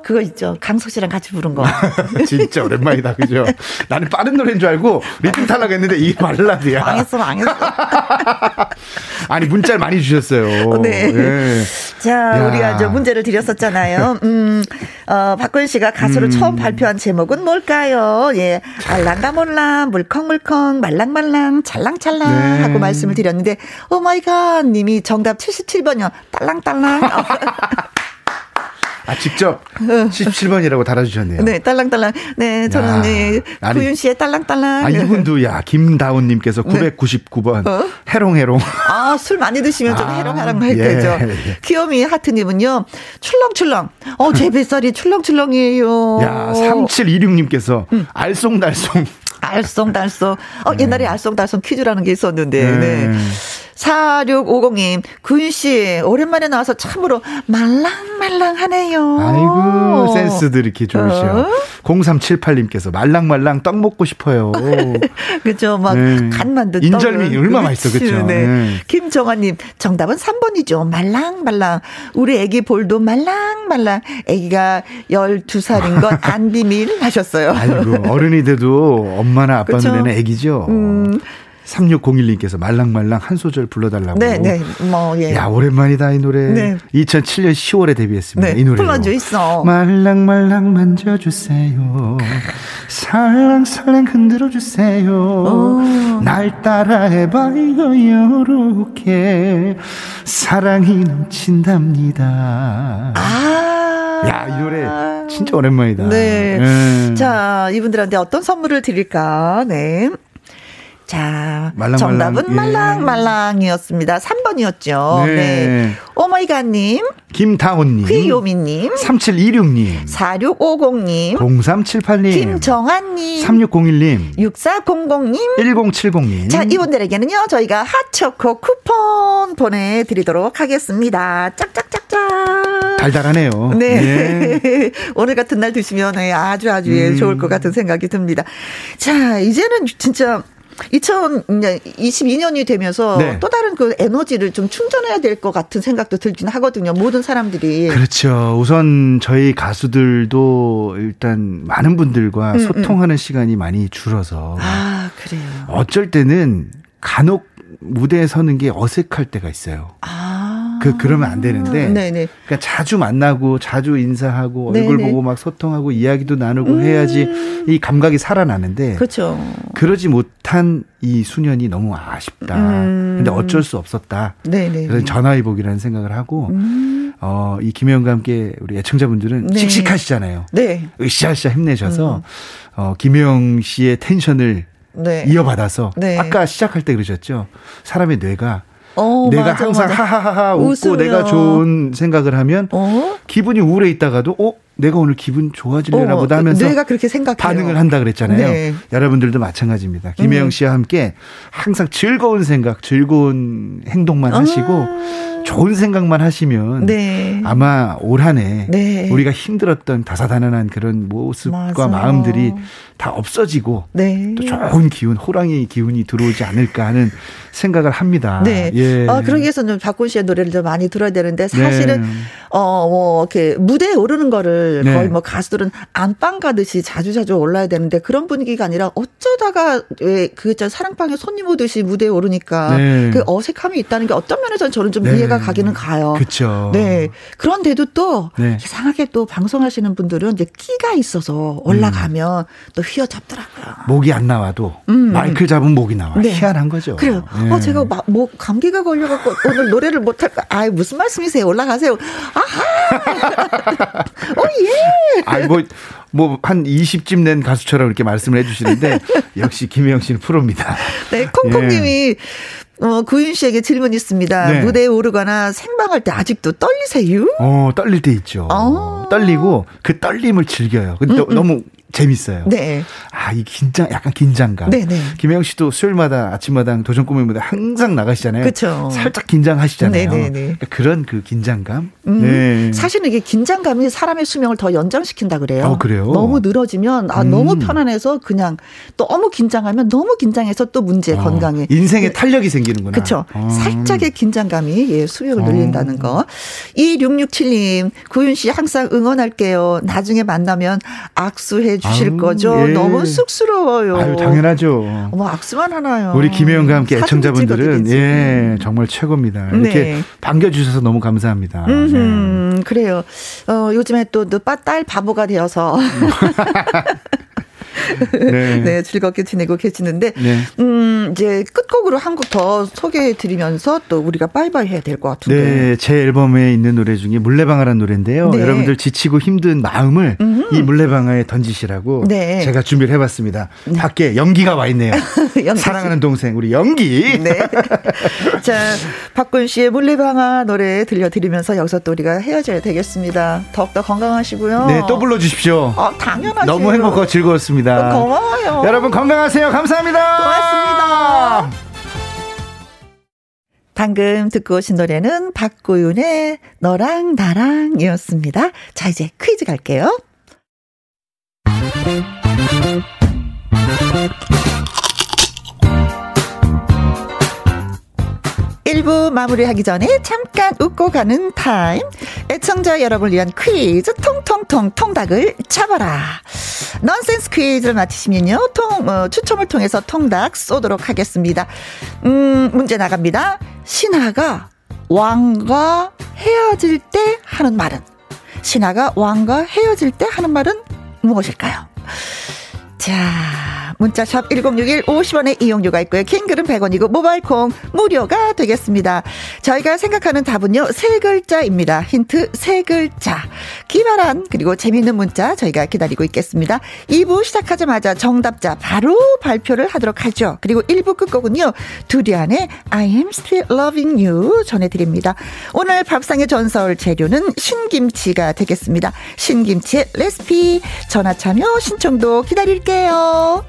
그거 있죠. 강석 씨랑 같이 부른 거. [LAUGHS] 진짜 오랜만이다. 그죠? 나는 빠른 노래인 줄 알고 리듬 탈락했는데 이게 발라드야. 망했어, 망했어. [LAUGHS] 아니 문자를 많이 주셨어요. 네. 네. 자, 야. 우리가 저 문제를 드렸었잖아요. 음, 어, 박구윤 씨가 가수로 음. 처음 발표한 제목은 뭘까요? 예, 알랑가몰랑, 물컹물컹, 말랑말랑, 찰랑찰랑 네. 하고 말씀을 드렸는데, oh my god 님이 정답 77번이요. 딸랑딸랑. [LAUGHS] [LAUGHS] 아, 직접 17번이라고 달아주셨네요. 네, 딸랑딸랑. 네, 저는 야, 네, 구윤 씨의 딸랑딸랑. 아, 이분도 야, 김다운님께서 999번. 네. 어? 해롱해롱. 아, 술 많이 드시면 좀 아, 해롱해롱 할 예, 때죠. 예. 귀요미 하트님은요, 출렁출렁. 어, 제 [LAUGHS] 뱃살이 출렁출렁이에요. 야, 3726님께서 음. 알쏭달쏭. 알쏭달쏭. 어, 네. 옛날에 알쏭달쏭 퀴즈라는 게 있었는데, 네. 네. 4650님, 구윤씨, 오랜만에 나와서 참으로 말랑말랑하네요. 아이고, 센스들 이렇게 좋으셔. 어? 0378님께서 말랑말랑 떡 먹고 싶어요. [LAUGHS] 그죠. 막, 네. 간 만든 인절미 얼마 맛있어. 그죠. 네. 네. 김정아님, 정답은 3번이죠. 말랑말랑. 우리 애기 볼도 말랑말랑. 애기가 12살인 건 [LAUGHS] 안 비밀 하셨어요. 아이고, 어른이 돼도 엄마나 아빠 눈에는 애기죠. 음. 3601님께서 말랑말랑 한 소절 불러달라고. 네, 네. 뭐, 예. 야, 오랜만이다, 이 노래. 네. 2007년 10월에 데뷔했습니다. 네, 이 노래. 불러줘 있어. 말랑말랑 만져주세요. 살랑살랑 흔들어주세요. 오. 날 따라 해봐요, 요렇게. 사랑이 넘친답니다. 아. 야, 이 노래 진짜 오랜만이다. 네. 네. 자, 이분들한테 어떤 선물을 드릴까? 네. 자, 말랑말랑, 정답은 예. 말랑말랑이었습니다. 3번이었죠. 네. 네. 오마이갓님. 김다온님. 휘요미님. 3726님. 4650님. 0378님. 김정한님. 3601님. 6400님. 1070님. 자, 이분들에게는요, 저희가 핫초코 쿠폰 보내드리도록 하겠습니다. 짝짝짝짝. 달달하네요. 네. 네. [LAUGHS] 오늘 같은 날 드시면 아주 아주 음. 좋을 것 같은 생각이 듭니다. 자, 이제는 진짜 2022년이 되면서 네. 또 다른 그 에너지를 좀 충전해야 될 것 같은 생각도 들긴 하거든요. 모든 사람들이. 그렇죠. 우선 저희 가수들도 일단 많은 분들과 음, 음. 소통하는 음. 시간이 많이 줄어서. 아, 그래요. 어쩔 때는 간혹 무대에 서는 게 어색할 때가 있어요. 아. 그 그러면 안 되는데. 네네. 그러니까 자주 만나고 자주 인사하고 얼굴 네네. 보고 막 소통하고 이야기도 나누고 음. 해야지 이 감각이 살아나는데. 그렇죠. 그러지 못한 이 수년이 너무 아쉽다. 음. 근데 어쩔 수 없었다. 네네. 그래서 전화위복이라는 생각을 하고 음. 어, 이 김혜영과 함께 우리 애청자분들은 네. 씩씩하시잖아요. 네. 으쌰으쌰 힘내셔서 음. 어, 김혜영 씨의 텐션을 네. 이어받아서 네. 아까 시작할 때 그러셨죠. 사람의 뇌가 어, 내가 맞아, 항상 맞아. 하하하하 웃고 웃으며. 내가 좋은 생각을 하면 어? 기분이 우울해 있다가도 어 내가 오늘 기분 좋아지려나 어, 보다 하면서 뇌가 그렇게 생각 반응을 한다 그랬잖아요. 네. 여러분들도 마찬가지입니다. 김혜영 음. 씨와 함께 항상 즐거운 생각, 즐거운 행동만 아. 하시고 좋은 생각만 하시면 네. 아마 올 한해 네. 우리가 힘들었던 다사다난한 그런 모습과 맞아. 마음들이 다 없어지고 네. 또 좋은 기운, 호랑이 기운이 들어오지 않을까 하는 생각을 합니다. 네. 예. 아, 그러기 위해서 는 박군 씨의 노래를 좀 많이 들어야 되는데 사실은 네. 어, 뭐 이렇게 무대에 오르는 거를 네. 거의 뭐 가수들은 안방 가듯이 자주 자주 올라야 되는데 그런 분위기가 아니라 어쩌다가 왜그 사랑방에 손님 오듯이 무대에 오르니까 네. 그 어색함이 있다는 게 어떤 면에서는 저는 좀 네. 이해가 가기는 가요. 그렇죠. 네. 그런데도 또 네. 이상하게 또 방송하시는 분들은 이제 끼가 있어서 올라가면 음. 또 휘어잡더라고요. 목이 안 나와도 음. 마이크 잡은 목이 나와. 네. 희한한 거죠. 그래요. 네. 어, 제가 막, 목 감기가 걸려갖고 오늘 노래를 못할까. 아 무슨 말씀이세요? 올라가세요. 아하! 오, [LAUGHS] 예! 아이, 뭐, 뭐, 한 20집 낸 가수처럼 이렇게 말씀을 해주시는데, [LAUGHS] 역시 김혜영 씨는 프로입니다. 네, 콩콩님이, 예. 어, 구윤 씨에게 질문 있습니다. 네. 무대에 오르거나 생방할 때 아직도 떨리세요? 어, 떨릴 때 있죠. 어. 떨리고 그 떨림을 즐겨요. 근데 음, 음. 너무 재밌어요. 네. 아, 이 긴장, 약간 긴장감. 네네. 네. 김혜영 씨도 수요일마다 아침마당 도전 꿈입니다. 항상 나가시잖아요. 그렇죠. 살짝 긴장하시잖아요. 네네네. 네, 네. 그러니까 그런 그 긴장감. 음, 네. 사실은 이게 긴장감이 사람의 수명을 더 연장시킨다 그래요. 어, 그래요? 너무 늘어지면 아, 음. 너무 편안해서 그냥 너무 긴장하면 너무 긴장해서 또 문제 어, 건강에. 인생에 탄력이 생기는구나. 그렇죠. 어. 살짝의 긴장감이 예, 수명을 늘린다는 거. 2667님, 구윤 씨 항상 응원할게요. 나중에 만나면 악수해 주실 아유, 거죠? 예. 너무 쑥스러워요. 아유, 당연하죠. 뭐 악수만 하나요. 우리 김혜영과 함께 애청자분들은 예, 정말 최고입니다. 이렇게 네. 반겨주셔서 너무 감사합니다. 음, 네. 그래요. 어, 요즘에 또, 딸 바보가 되어서. [LAUGHS] 네. [LAUGHS] 네. 즐겁게 지내고 계시는데, 네. 음, 이제 끝곡으로 한 곡 더 소개해 드리면서 또 우리가 빠이빠이 해야 될 것 같은데. 네, 제 앨범에 있는 노래 중에 물레방아라는 노래인데요. 네. 여러분들 지치고 힘든 마음을 음흠. 이 물레방아에 던지시라고 네. 제가 준비를 해봤습니다. 네. 밖에 연기가 와 있네요. [LAUGHS] 사랑하는 동생, 우리 연기. 네. [LAUGHS] 자, 박군 씨의 물레방아 노래 들려드리면서 여기서 또 우리가 헤어져야 되겠습니다. 더욱더 건강하시고요. 네, 또 불러주십시오. 아, 당연하죠. 너무 행복하고 즐거웠습니다. 감사합니다. 고마워요. 여러분 건강하세요. 감사합니다. 고맙습니다. 방금 듣고 오신 노래는 박고윤의 너랑 나랑이었습니다. 자, 이제 퀴즈 갈게요. 1부 마무리하기 전에 잠깐 웃고 가는 타임. 애청자 여러분을 위한 퀴즈 통통통 통닭을 잡아라. 넌센스 퀴즈를 마치시면요. 통, 어, 추첨을 통해서 통닭 쏘도록 하겠습니다. 음, 문제 나갑니다. 신하가 왕과 헤어질 때 하는 말은? 신하가 왕과 헤어질 때 하는 말은 무엇일까요? 자, 문자샵 1061 50원의 이용료가 있고요. 킹글은 100원이고 모바일 콩 무료가 되겠습니다. 저희가 생각하는 답은요. 세 글자입니다. 힌트 세 글자. 기발한 그리고 재미있는 문자 저희가 기다리고 있겠습니다. 2부 시작하자마자 정답자 바로 발표를 하도록 하죠. 그리고 1부 끝곡은요. 두리안의 I am still loving you 전해드립니다. 오늘 밥상의 전설 재료는 신김치가 되겠습니다. 신김치의 레시피 전화 참여 신청도 기다릴게요. 드릴게요.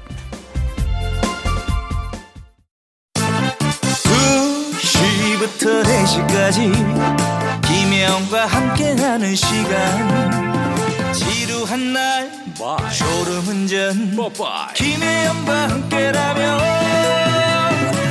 2시부터 4시까지 김혜영과 함께하는 시간. 지루한 날 졸음운전. 김혜영과 함께라면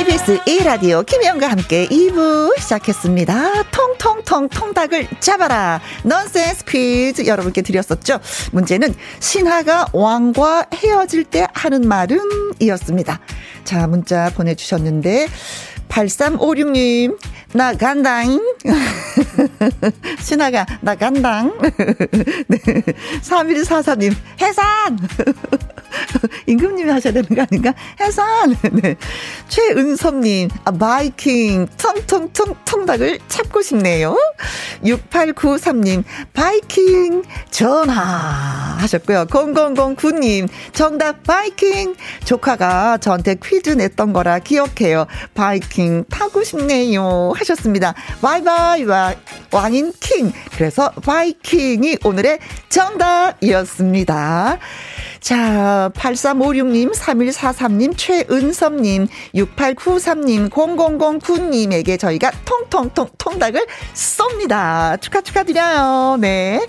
KBS 1라디오 김혜영과 함께 2부 시작했습니다. 통통통 통닭을 잡아라. 넌센스 퀴즈 여러분께 드렸었죠. 문제는 신하가 왕과 헤어질 때 하는 말은 이었습니다. 자, 문자 보내주셨는데 8356님, 나 간당. 신하가, 나 간당. [LAUGHS] 네. 3144님, 해산! [LAUGHS] [LAUGHS] 임금님이 하셔야 되는 거 아닌가? 해산! [LAUGHS] 네. 최은섭님, 아, 바이킹, 텅텅텅 통닭을 찾고 싶네요. 6893님, 바이킹, 전화 하셨고요. 0009님, 정답 바이킹. 조카가 저한테 퀴즈 냈던 거라 기억해요. 바이킹 타고 싶네요. 하셨습니다. 바이바이, 왕인 킹. 그래서 바이킹이 오늘의 정답이었습니다. 자, 8356님, 3143님, 최은섭님, 6893님, 0009님에게 저희가 통통통 통닭을 쏩니다. 축하 축하드려요. 네.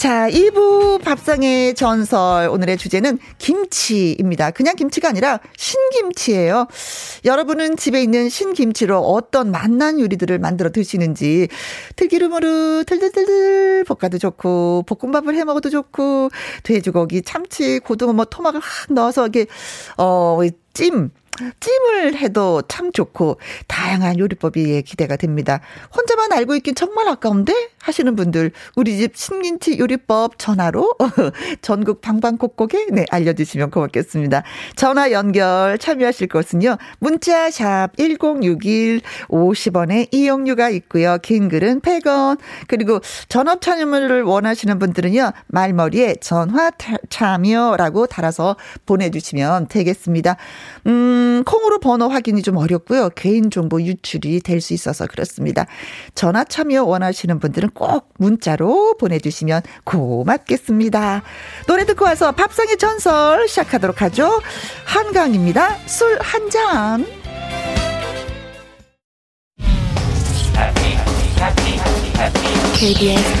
자, 2부 밥상의 전설. 오늘의 주제는 김치입니다. 그냥 김치가 아니라 신김치예요. 여러분은 집에 있는 신김치로 어떤 맛난 요리들을 만들어 드시는지 들기름으로 들들들들 볶아도 좋고 볶음밥을 해 먹어도 좋고 돼지고기, 참치, 고등어 뭐 토막을 확 넣어서 이게 어찜 찜을 해도 참 좋고 다양한 요리법이 기대가 됩니다. 혼자만 알고 있긴 정말 아까운데 하시는 분들 우리 집 신민치 요리법 전화로 [LAUGHS] 전국 방방곡곡에 네 알려주시면 고맙겠습니다. 전화 연결 참여하실 것은요. 문자 샵 1061 50원에 이용료가 있고요. 긴 글은 100원 그리고 전업 참여를 원하시는 분들은요. 말머리에 전화 참여라고 달아서 보내주시면 되겠습니다. 음 콩으로 번호 확인이 좀 어렵고요. 개인 정보 유출이 될 수 있어서 그렇습니다. 전화 참여 원하시는 분들은 꼭 문자로 보내주시면 고맙겠습니다. 노래 듣고 와서 밥상의 전설 시작하도록 하죠. 한강입니다. 술 한 잔. KBS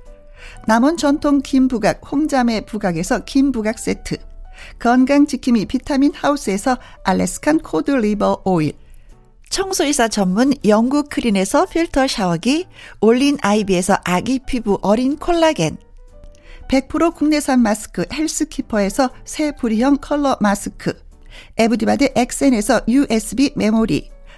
남원 전통 김부각 홍자매 부각에서 김부각 세트. 건강지킴이 비타민 하우스에서 Alaskan cod liver oil. 청소이사 전문 영구크린에서 필터 샤워기 올린 아이비에서 아기 피부 어린 콜라겐. 100% 국내산 마스크 헬스키퍼에서 새 부리형 컬러 마스크. 에브디바드 엑센에서 USB 메모리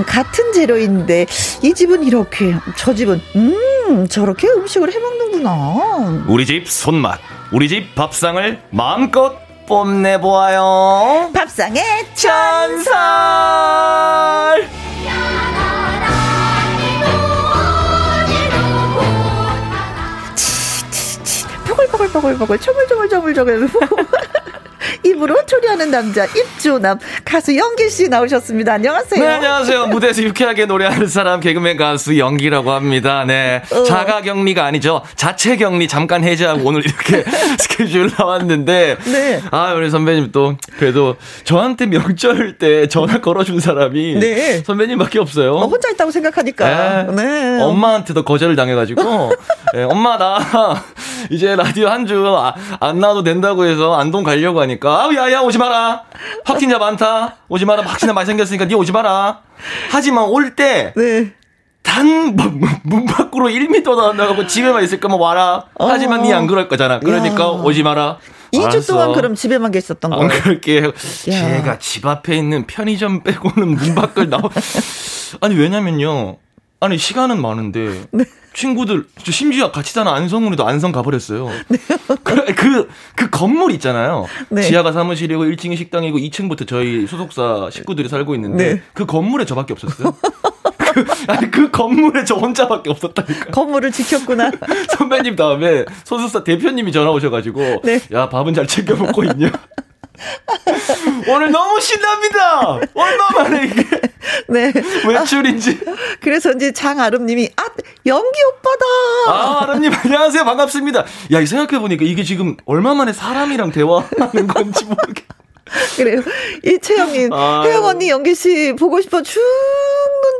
분명 같은 재료인데 이 집은 이렇게 저 집은 음 저렇게 음식을 해먹는구나. 우리 집 손맛, 우리 집 밥상을 마음껏 뽐내 보아요. 밥상의 전설. 치치치 보글보글보글보글 조물조물조물조물 [LAUGHS] 입으로 초리하는 남자 입조남 가수 영길 씨 나오셨습니다. 안녕하세요. 네, 안녕하세요. 무대에서 유쾌하게 노래하는 사람 개그맨 가수 영기라고 합니다. 네. 어. 자가 격리가 아니죠. 자체 격리 잠깐 해제하고 오늘 이렇게 [LAUGHS] 스케줄 나왔는데 네. 아, 우리 선배님 또 그래도 저한테 명절 때 전화 걸어 준 사람이 네. 선배님밖에 없어요. 어, 혼자 있다고 생각하니까. 네. 네. 엄마한테도 거절을 당해 가지고 [LAUGHS] 네, 엄마 나 [LAUGHS] 이제 라디오 한 주 안 나와도 된다고 해서 안동 가려고 하니까 아우 야야 오지 마라 확진자 많다 오지 마라 확진자 많이 생겼으니까 니 오지 마라 하지만 올때 네. 단, 문 밖으로 1미터 나가고 집에만 있을 거면 와라. 하지만 니 안 그럴 거잖아. 그러니까 야. 오지 마라. 2주 알았어. 동안 그럼 집에만 계셨던 거예요? 안 그럴게. 제가 집 앞에 있는 편의점 빼고는 문 밖을 나와. [LAUGHS] 아니, 왜냐면요. 아니, 시간은 많은데. [LAUGHS] 네. 친구들 심지어 같이 사는 안성훈이도 안성 가버렸어요. [LAUGHS] 네. 그, 그, 그 건물 있잖아요. 네. 지하가 사무실이고 1층이 식당이고 2층부터 저희 소속사 식구들이 살고 있는데 네. 그 건물에 저밖에 없었어요. [LAUGHS] 그, 아니 그 건물에 저 혼자밖에 없었다니까. 건물을 지켰구나. 선배님 다음에 소속사 대표님이 전화 오셔가지고 네. 야 밥은 잘 챙겨 먹고 있냐. 오늘 너무 신납니다. 얼마 만에 이게 네. 외출인지. 아, 그래서 이제 장아름님이 아 연기 오빠다. 아 아름님 안녕하세요 반갑습니다. 야 생각해 보니까 이게 지금 얼마 만에 사람이랑 대화하는 건지 모르겠. [LAUGHS] 그래요. 이채영님, 혜영 언니, 연기 씨 보고 싶어 죽는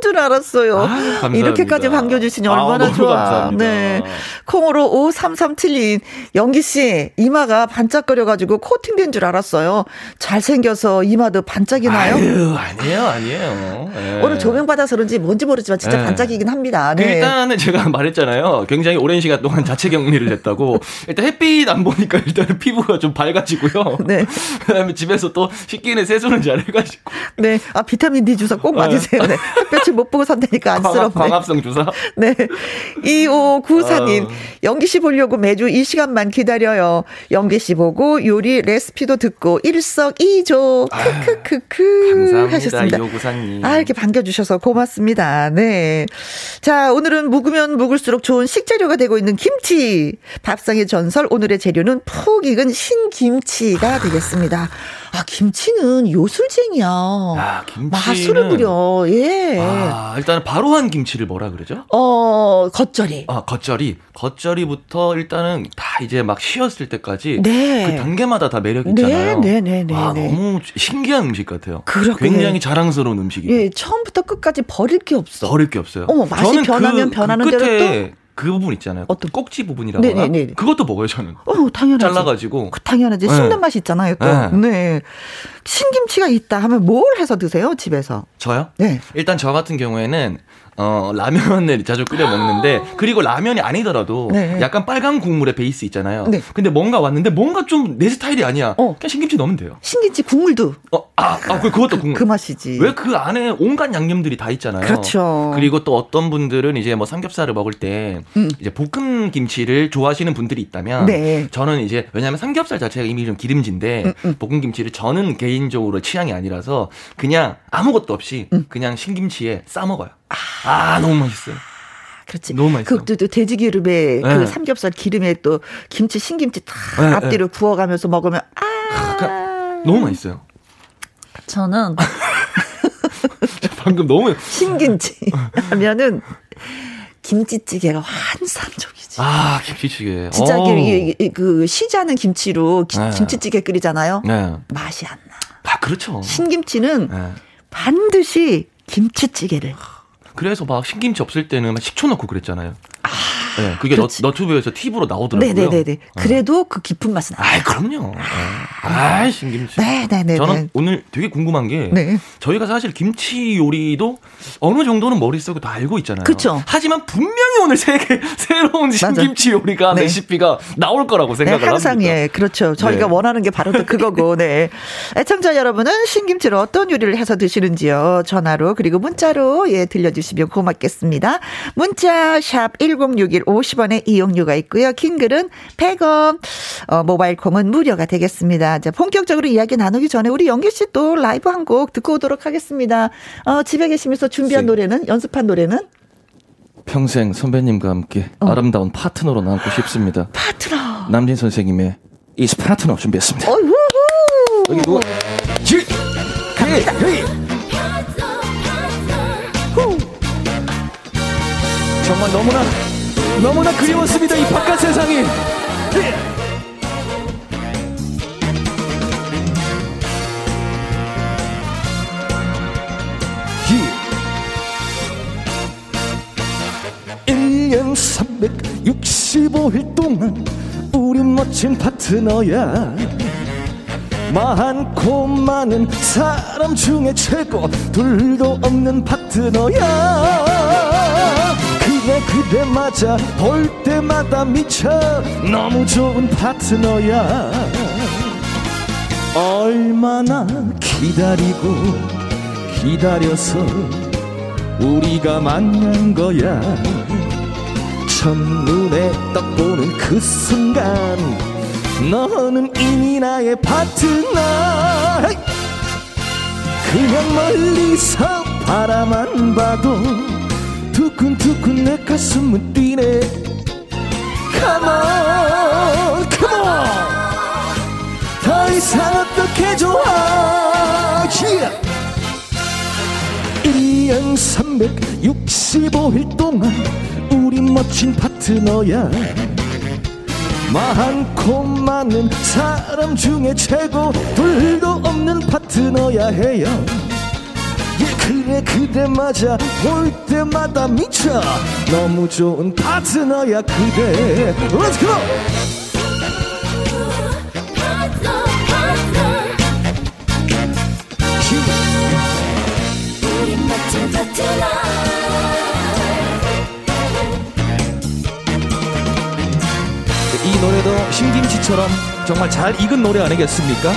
줄 알았어요. 아, 이렇게까지 반겨주시니 아, 얼마나 아, 좋아. 감사합니다. 네. 콩으로 5337님, 연기 씨, 이마가 반짝거려가지고 코팅된 줄 알았어요. 잘생겨서 이마도 반짝이 나요? 아유, 아니에요, 아니에요. 네. 오늘 조명 받아서 그런지 뭔지 모르지만 진짜 네. 반짝이긴 합니다. 네. 일단은 제가 말했잖아요. 굉장히 오랜 시간 동안 자체 격리를 했다고. 일단 햇빛 안 보니까 일단은 피부가 좀 밝아지고요. 네. [LAUGHS] 그 다음에 집에서 또 식기는 세수는 잘 해가지고. 네. 아, 비타민 D 주사 꼭 맞으세요. 네. 햇볕을 못 보고 산다니까 [LAUGHS] 안쓰럽네. 광합 성 주사? 네. 2594님, 어. 연기 씨 보려고 매주 이 시간만 기다려요. 연기 씨 보고 요리 레시피도 듣고 일석이조. 크크크크. 감사합니다. 하셨습니다. 2594님. 아, 이렇게 반겨주셔서 고맙습니다. 네. 자, 오늘은 묵으면 묵을수록 좋은 식재료가 되고 있는 김치. 밥상의 전설, 오늘의 재료는 푹 익은 신김치가 되겠습니다. 아, 김치는 요술쟁이야. 아, 김치. 마술을 부려, 예. 아, 일단은 바로 한 김치를 뭐라 그러죠? 어, 겉절이. 아, 겉절이. 겉절이부터 일단은 다 이제 막 쉬었을 때까지. 네. 그 단계마다 다 매력 있잖아요. 네, 네, 네, 네. 아, 네. 너무 신기한 음식 같아요. 그렇게. 굉장히 자랑스러운 음식이에요. 예, 처음부터 끝까지 버릴 게 없어. 버릴 게 없어요. 어머, 맛이 변하면 그, 변하는 그 대로 또. 그 부분 있잖아요. 어떤 꼭지 부분이라고? 네네네. 그것도 먹어요, 저는. 어, 당연하지. 잘라가지고. 그 당연하지. 네. 씹는 맛이 있잖아요, 또. 네. 네. 신김치가 있다 하면 뭘 해서 드세요, 집에서? 저요? 네. 일단 저 같은 경우에는 어, 라면을 자주 끓여 먹는데 그리고 라면이 아니더라도 네. 약간 빨간 국물의 베이스 있잖아요. 네. 근데 뭔가 왔는데 뭔가 좀 내 스타일이 아니야. 어. 그냥 신김치 넣으면 돼요. 신김치 국물도. 어, 아, 아 그, 그것도 국물. 그 맛이지. 왜 그 안에 온갖 양념들이 다 있잖아요. 그렇죠. 그리고 또 어떤 분들은 이제 뭐 삼겹살을 먹을 때 음. 이제 볶음 김치를 좋아하시는 분들이 있다면 네. 저는 이제 왜냐하면 삼겹살 자체가 이미 좀 기름진데 음, 음. 볶음 김치를 저는 개인적으로 취향이 아니라서 그냥 아무것도 없이 음. 그냥 신김치에 싸 먹어요. 아, 너무 맛있어요. 그렇지. 너무 맛있어. 그, 또, 돼지 기름에 그 네. 그 삼겹살 기름에 또 김치 신김치 다 네, 앞뒤로 네. 구워가면서 먹으면 아 너무 맛있어요. 저는 [LAUGHS] 방금 너무 신김치 하면은 김치찌개가 환상적이지. 아 김치찌개. 진짜 그, 그 시자는 김치로 기, 네. 김치찌개 끓이잖아요. 네. 맛이 안 나. 아 그렇죠. 신김치는 네. 반드시 김치찌개를. 그래서 막 신김치 없을 때는 식초 넣고 그랬잖아요. 아, 네, 그게 너, 너튜브에서 팁으로 나오더라고요. 네네네. 네. 그래도 그 깊은 맛은 아, 아 그럼요. 아, 아, 신김치. 네네네. 저는 오늘 되게 궁금한 게 네. 저희가 사실 김치 요리도 어느 정도는 머릿속에 다 알고 있잖아요. 그렇죠. 하지만 분명히 오늘 세계 새로운 신김치 맞아. 요리가 네. 레시피가 나올 거라고 생각을 네, 항상 합니다. 예, 그렇죠. 저희가 네. 원하는 게 바로 또 그거고. 네. [LAUGHS] 애청자 여러분은 신김치로 어떤 요리를 해서 드시는지요? 전화로 그리고 문자로 예 들려주시면 고맙겠습니다. 문자 샵 #1061 50원의 이용료가 있고요. 킹글은 100원. 어, 모바일 콩은 무료가 되겠습니다. 자, 본격적으로 이야기 나누기 전에 우리 영기 씨또 라이브 한 곡 듣고 오도록 하겠습니다. 어, 집에 계시면서 준비한 노래는 연습한 노래는 평생 선배님과 함께 어. 아름다운 파트너로 남고 싶습니다. 파트너. 남진 선생님의 이 파트너 준비했습니다. 어이구. 여기 누가? 지. 갑니다. 헤이. 정말 너무나 너무나 그리웠습니다. 이 바깥 세상이. 예. 년 365일 동안 우리 멋진 파트너야 많고 많은 사람 중에 최고 둘도 없는 파트너야 그래 그래 맞아. 볼 때마다 미쳐. 너무 좋은 파트너야. 얼마나 기다리고 기다려서 우리가 만난 거야. 첫눈에 딱 보는 그 순간 너는 이미 나의 파트너. 그냥 멀리서 바라만 봐도 두근두근 내 가슴은 뛰네. Come on, come on. 더 이상 어떻게 좋아? Yeah. 1년 365일 동안 우리 멋진 파트너야. 많고 많은 사람 중에 최고. 둘도 없는 파트너야 해요 예 그래 그래 맞아 볼 때마다 미쳐 너무 좋은 파트너야 그대 Let's go! 이 노래도 신김치처럼 정말 잘 익은 노래 아니겠습니까?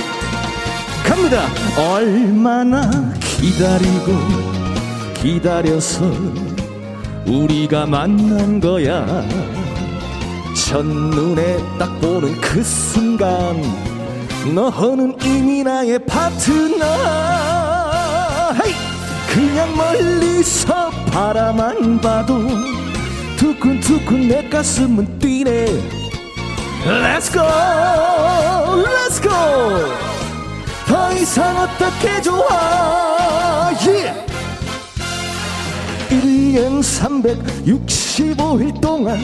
갑니다. 얼마나 기다리고 기다려서 우리가 만난 거야. 첫눈에 딱 보는 그 순간 너는 이미 나의 파트너. 그냥 멀리서 바라만 봐도 두근두근 내 가슴은 뛰네. Let's go! Let's go 더 이상 어떻게 좋아? yeah. 1년 365일 동안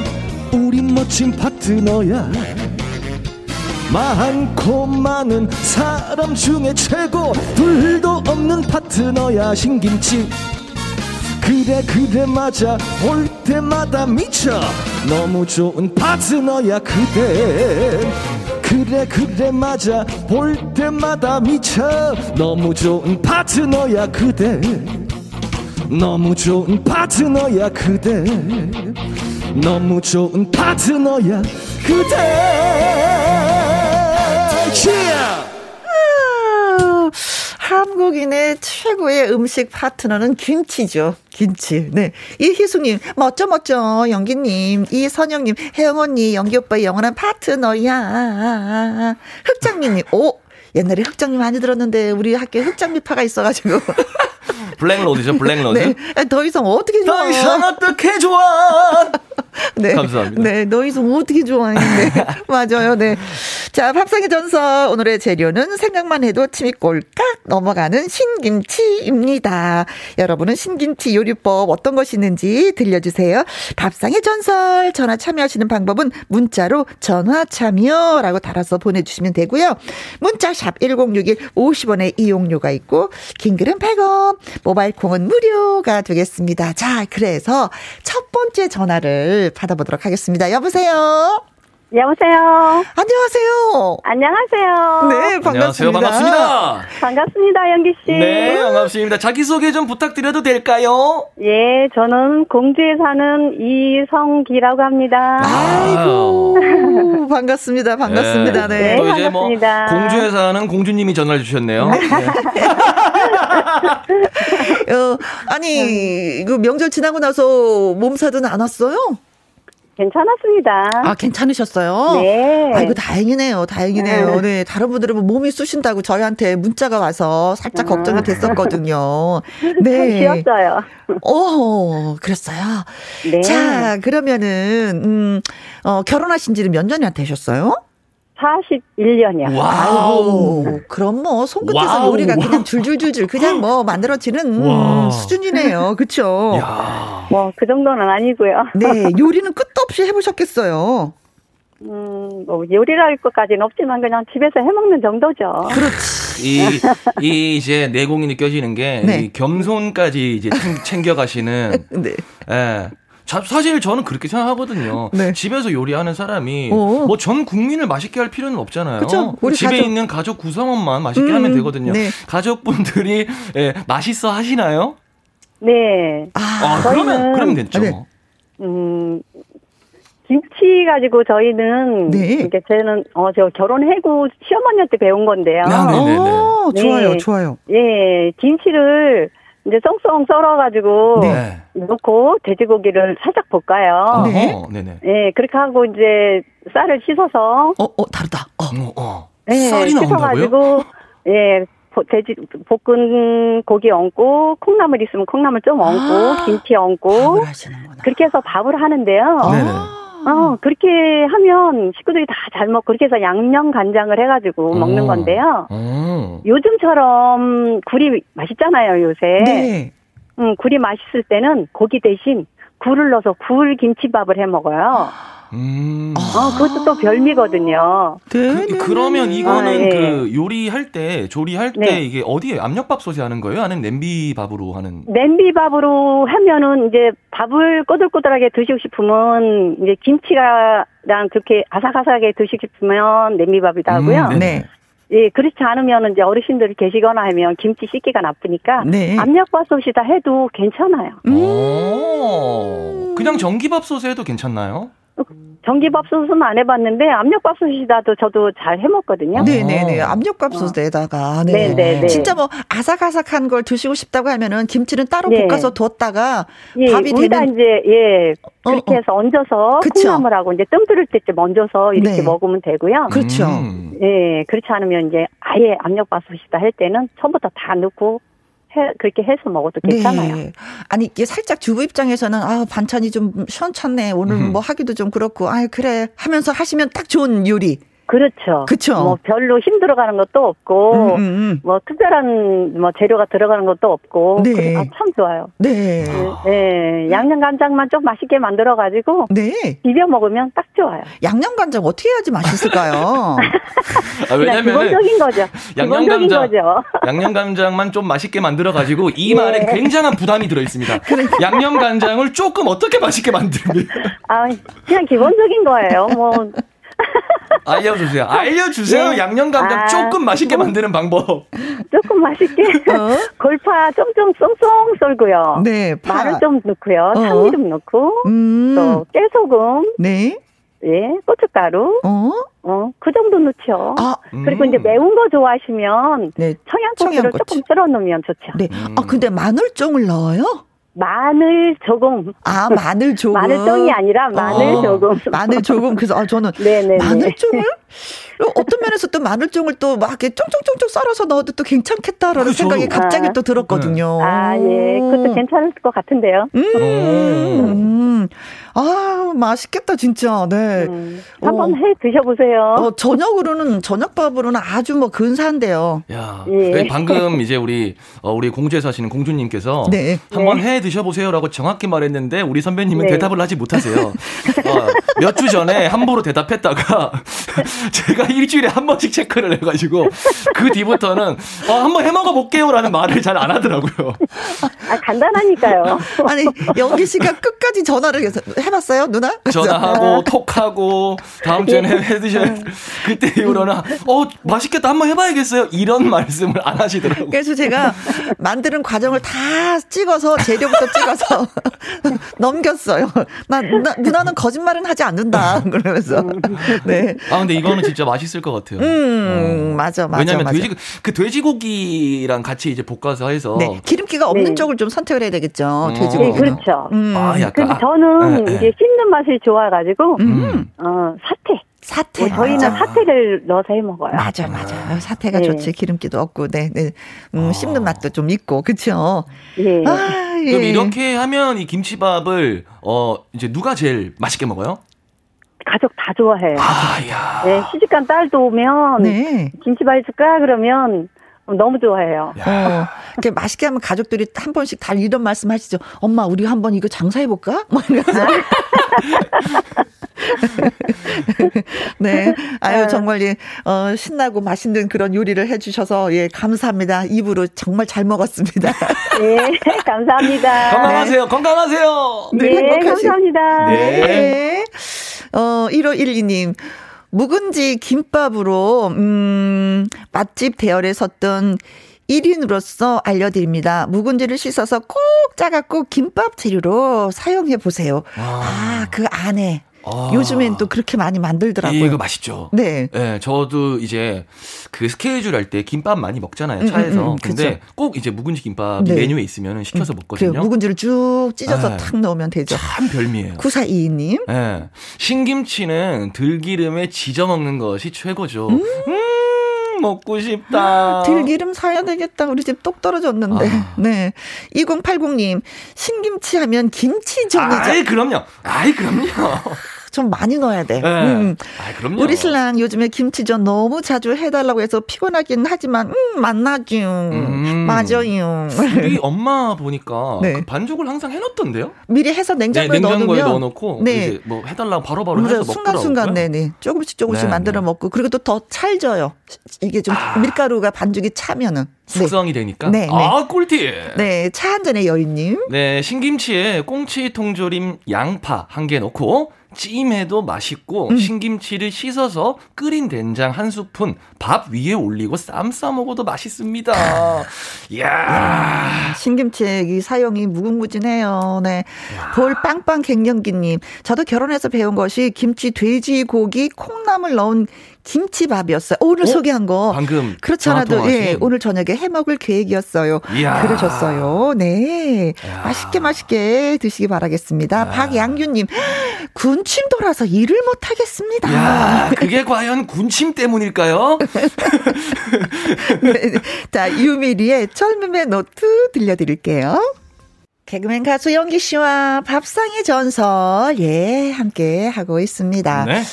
우리 멋진 파트너야. 많고 많은 사람 중에 최고 둘도 없는 파트너야 신김치. 그래 그래 맞아. 볼 때마다 미쳐. 너무 좋은 파트너야 그대 그래 그래 맞아. 볼 때마다 미쳐. 너무 좋은 파트너야 그대. 너무 좋은 파트너야 그대. 너무 좋은 파트너야 그대. yeah! 한국인의 최고의 음식 파트너는 김치죠. 김치. 네. 이희숙님, 멋져, 멋져. 연기님, 이선영님, 혜영 언니, 연기 오빠의 영원한 파트너야. 흑장미님, 오! 옛날에 흑장미 많이 들었는데, 우리 학교에 흑장미파가 있어가지고. [LAUGHS] black rose죠, black rose. 네. 더 이상 어떻게 좋아? 더 이상 어떻게 좋아? 네. 감사합니다. 네, 더 이상 어떻게 좋아했는데. [LAUGHS] 맞아요, 네. 자, 밥상의 전설. 오늘의 재료는 생각만 해도 침이 꼴깍 넘어가는 신김치입니다. 여러분은 신김치 요리법 어떤 것이 있는지 들려주세요. 밥상의 전설. 전화 참여하시는 방법은 문자로 전화 참여라고 달아서 보내주시면 되고요. 문자샵 1061 50원의 이용료가 있고, 긴 글은 100원, 모바일 콩은 무료가 되겠습니다. 자, 그래서 첫 번째 전화를 받아보도록 하겠습니다. 여보세요? 여보세요. 안녕하세요. 안녕하세요. 네, 반갑습니다. 안녕하세요. 반갑습니다. 반갑습니다, 연기 씨. 네, 반갑습니다. 자기 소개 좀 부탁드려도 될까요? 예, 저는 공주에 사는 이성기라고 합니다. 아이고, 반갑습니다. 반갑습니다. 네. 네, 또 이제 반갑습니다. 뭐 공주에 사는 공주님이 전화를 주셨네요. 네. [LAUGHS] 어, 아니, 그 명절 지나고 나서 몸살은 안 왔어요? 괜찮았습니다. 아, 괜찮으셨어요? 네. 아이고, 다행이네요. 다행이네요. 네. 다른 분들은 뭐 몸이 쑤신다고 저희한테 문자가 와서 살짝 걱정이 됐었거든요. [LAUGHS] 네. 쉬었어요. 오, 그랬어요. 네. 자, 그러면은, 음, 어, 결혼하신 지는 몇 년이나 되셨어요? 41년이요. 와우. 아이고, 그럼 뭐, 손끝에서 와우. 요리가 그냥 줄줄줄줄 그냥 뭐 만들어지는 와. 음, 수준이네요. 그쵸? 야. 뭐, 그 정도는 아니고요. 네, 요리는 끝도 없이 해보셨겠어요. 음, 뭐, 요리랄 것까지는 없지만 그냥 집에서 해먹는 정도죠. 그렇지. 이, 이 이제 내공이 느껴지는 게, 네. 이 겸손까지 이제 챙- 챙겨가시는, [LAUGHS] 네. 예. 자, 사실 저는 그렇게 생각하거든요. 네. 집에서 요리하는 사람이 어. 뭐전 국민을 맛있게 할 필요는 없잖아요. 그쵸. 우리 집에 가족. 있는 가족 구성원만 맛있게 음, 하면 되거든요. 네. 가족분들이 [LAUGHS] 예, 맛있어 하시나요? 네. 아, 아, 그러면 그러면 됐죠. 네. 음, 김치 가지고 저희는, 네. 이게 저는, 어, 저 결혼하고 시어머니한테 배운 건데요. 아, 네. 네네네. 어, 좋아요, 네. 좋아요. 예, 김치를 이제 썽썽 썰어가지고 네. 넣고 돼지고기를 살짝 볶아요. 네. 어허, 네네. 예, 그렇게 하고 이제 쌀을 씻어서 어, 어, 다르다. 어. 어, 어. 예, 쌀이 나온다고요? 씻어가지고 예, 보- 돼지 볶은 고기 얹고 콩나물 있으면 콩나물 좀 얹고 아, 김치 얹고 밥을 하시는구나. 그렇게 해서 밥을 하는데요. 네네. 어, 그렇게 하면 식구들이 다 잘 먹고 그렇게 해서 양념 간장을 해가지고 먹는 어. 건데요. 어. 요즘처럼 굴이 맛있잖아요, 요새. 네. 음, 굴이 맛있을 때는 고기 대신 굴을 넣어서 굴 김치밥을 해 먹어요. 음. 어, 그것도 또 별미거든요. 네, 그, 네, 그러면 네. 이거는 아, 예. 그 요리할 때 조리할 때 네. 이게 어디에 압력밥솥에 하는 거예요? 아니면 냄비밥으로 하는? 냄비밥으로 하면은 이제 밥을 꼬들꼬들하게 드시고 싶으면 이제 김치랑 그렇게 아삭아삭하게 드시고 싶으면 냄비밥이다 하고요. 음, 네. 예, 그렇지 않으면 이제 어르신들이 계시거나 하면 김치 씻기가 나쁘니까 네. 압력밥솥이다 해도 괜찮아요. 음. 오. 그냥 전기밥솥에 해도 괜찮나요? 전기밥솥은 안 해봤는데 압력밥솥이라도 저도 잘 해먹거든요. 네네네. 압력밥솥에다가. 네. 네네네. 진짜 뭐 아삭아삭한 걸 드시고 싶다고 하면은 김치는 따로 네. 볶아서 뒀다가 예, 밥이 되는. 이제 예 어, 그렇게 어, 해서 얹어서 콩나물하고 이제 뜸 들을 때쯤 얹어서 이렇게 네. 먹으면 되고요. 그렇죠. 음. 예 그렇지 않으면 이제 아예 압력밥솥이다 할 때는 처음부터 다 넣고 해, 그렇게 해서 먹어도 괜찮아요. 네. 아니 이게 살짝 주부 입장에서는 아 반찬이 좀 시원찮네 오늘 음. 뭐 하기도 좀 그렇고 아 그래 하면서 하시면 딱 좋은 요리. 그렇죠. 그렇죠. 뭐 별로 힘들어가는 것도 없고 음, 음, 음. 뭐 특별한 뭐 재료가 들어가는 것도 없고 네. 아, 참 좋아요. 네. 네. 양념 간장만 좀 맛있게 만들어 가지고 네. 비벼 먹으면 딱 좋아요. 양념 간장 어떻게 해야지 맛있을까요? [LAUGHS] 아, 왜냐면 기본적인 거죠. 양념 간장 거죠. [LAUGHS] 양념 간장만 좀 맛있게 만들어 가지고 이 네. 말에 굉장한 부담이 들어 있습니다. [LAUGHS] 양념 간장을 조금 어떻게 맛있게 만들면? 아, 그냥 기본적인 거예요. 뭐 알려주세요. 알려주세요. 네. 양념 감자 아, 조금 맛있게 뭐, 만드는 방법. 조금 맛있게. 어? [LAUGHS] 골파 좀좀 쏭쏭 썰고요. 네. 파. 마늘 좀 넣고요. 어? 참기름 넣고. 음. 또 깨소금. 네. 예, 고춧가루. 어? 어, 그 정도 넣죠. 아, 음. 그리고 이제 매운 거 좋아하시면 네. 청양고추를 조금 썰어 놓으면 좋죠. 네. 음. 아, 근데 마늘종을 넣어요? 마늘 조금. 아, 마늘 조금. [LAUGHS] 마늘종이 아니라 마늘 어, 조금. 마늘 조금. 그래서 아, 저는 [LAUGHS] 네네 마늘종을 어떤 면에서 또 마늘종을 또 막 이렇게 쫑쫑쫑쫑 썰어서 넣어도 또 괜찮겠다라는 그렇죠. 생각이 갑자기 아, 또 들었거든요. 아, 예. 그것도 괜찮을 것 같은데요. 음. 음. 아, 맛있겠다, 진짜. 네. 음, 한번 어. 해 드셔보세요. 어, 저녁으로는, 저녁밥으로는 아주 뭐 근사한데요. 야, 예. 방금 이제 우리, 어, 우리 공주에 사시는 공주님께서 네. 한번 네. 해 드셔보세요라고 정확히 말했는데 우리 선배님은 네. 대답을 하지 못하세요. [LAUGHS] 어, 몇 주 전에 함부로 대답했다가 [LAUGHS] 제가 일주일에 한 번씩 체크를 해가지고 그 뒤부터는 어, 한번 해 먹어 볼게요라는 말을 잘 안 하더라고요. 아, 간단하니까요. 아니, 영기 씨가 끝까지 전화를 해봤어요, 누나? 전화하고 톡하고 다음 주에는 해, 해 드셔. 그때 이후로는 어 맛있겠다 한번 해봐야겠어요. 이런 말씀을 안 하시더라고요. 그래서 제가 만드는 과정을 다 찍어서 재료부터 찍어서 [LAUGHS] 넘겼어요. 나, 누나, 누나는 거짓말은 하지 않 는다. [LAUGHS] 그러면서 [LAUGHS] 네. 아 근데 이거는 진짜 맛있을 것 같아요. 음 어. 맞아 맞아. 왜냐면 맞아. 돼지 그 돼지고기랑 같이 이제 볶아서 해서 네. 기름기가 없는 네. 쪽을 좀 선택을 해야 되겠죠. 돼지고기. 네, 그렇죠. 음. 아 약간. 근데 저는 네, 이제 씹는 맛이 좋아가지고 음. 어 사태. 사태. 뭐 저희는 맞아. 사태를 넣어서 해 먹어요. 맞아, 맞아. 사태가 네. 좋지. 기름기도 없고, 네, 네. 음, 아. 씹는 맛도 좀 있고, 그쵸? 예. 아, 예. 그럼 이렇게 하면 이 김치밥을, 어, 이제 누가 제일 맛있게 먹어요? 가족 다 좋아해요. 아, 야. 네, 시집간 딸도 오면, 네. 김치밥 해줄까? 그러면, 너무 좋아해요. 어, 이렇게 맛있게 하면 가족들이 한 번씩 다 이런 말씀 하시죠. 엄마, 우리 한 번 이거 장사해볼까? 뭐 이러면서. [LAUGHS] 네. 아유, 네. 정말, 예, 어, 신나고 맛있는 그런 요리를 해주셔서, 예, 감사합니다. 입으로 정말 잘 먹었습니다. 네, [LAUGHS] 감사합니다. 건강하세요. 네. 건강하세요. 네, 네 감사합니다. 네. 네. 어, 1512님. 묵은지 김밥으로, 음, 맛집 대열에 섰던 1인으로서 알려드립니다. 묵은지를 씻어서 꼭 짜갖고 김밥 재료로 사용해 보세요. 아, 그 안에 아. 요즘엔 또 그렇게 많이 만들더라고요. 이거 맛있죠. 네. 네, 저도 이제 그 스케줄 할 때 김밥 많이 먹잖아요, 차에서. 음, 음, 음, 근데 그쵸. 꼭 이제 묵은지 김밥 네. 메뉴에 있으면 시켜서 음, 먹거든요. 그래요. 묵은지를 쭉 찢어서 네. 탁 넣으면 되죠. 참 별미예요. 9422님. 네. 신김치는 들기름에 지져 먹는 것이 최고죠. 음. 음 먹고 싶다. [GASPS] 들기름 사야 되겠다. 우리 집 똑 떨어졌는데. 아. [LAUGHS] 네. 2080님, 신김치 하면 김치전이죠. 아이, 그럼요. 아이, 그럼요. 좀 많이 넣어야 돼. 네. 음. 아, 그럼요. 우리 신랑 요즘에 김치전 너무 자주 해달라고 해서 피곤하긴 하지만 음 만나죠. 음. 맞아요. 우리 [LAUGHS] 엄마 보니까 네. 그 반죽을 항상 해놓던데요? 미리 해서 냉장고에, 네, 냉장고에 넣어놓고 네. 이제 뭐 해달라고 바로바로 바로 해서 순간순간 네네 조금씩 조금씩 네, 네. 만들어 먹고 그리고 또 더 찰져요. 이게 좀 아. 밀가루가 반죽이 차면은 숙성이 네. 되니까. 네, 네. 아 꿀팁. 네, 차 한 잔의 여인님. 네, 신김치에 꽁치 통조림 양파 한 개 넣고 찜해도 맛있고 음. 신김치를 씻어서 끓인 된장 한 스푼 밥 위에 올리고 쌈 싸 먹어도 맛있습니다. [LAUGHS] 이야. 신김치 사용이 무궁무진해요. 네. 볼 빵빵 갱년기님. 저도 결혼해서 배운 것이 김치 돼지고기 콩나물 넣은 김치밥이었어요. 오늘 어? 소개한 거. 방금. 그렇지 않아도, 예, 오늘 저녁에 해 먹을 계획이었어요. 이야. 그러셨어요. 네. 이야. 맛있게 맛있게 드시기 바라겠습니다. 박양규님, 군침 돌아서 일을 못 하겠습니다. 야, [LAUGHS] 그게 과연 군침 때문일까요? [LAUGHS] 네, 자, 유미리의 젊음의 노트 들려드릴게요. 개그맨 가수 영기 씨와 밥상의 전설, 예, 함께 하고 있습니다. 네.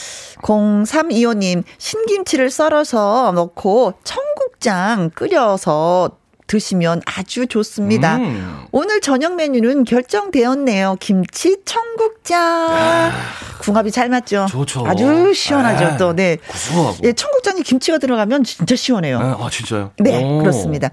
0325님, 신김치를 썰어서 넣고 청국장 끓여서 드시면 아주 좋습니다. 음. 오늘 저녁 메뉴는 결정되었네요. 김치 청국장. 야. 궁합이 잘 맞죠? 좋죠. 아주 시원하죠. 에 네. 또 네. 구수하고. 예, 청국장에 김치가 들어가면 진짜 시원해요. 에, 네, 아 진짜요? 네, 오. 그렇습니다.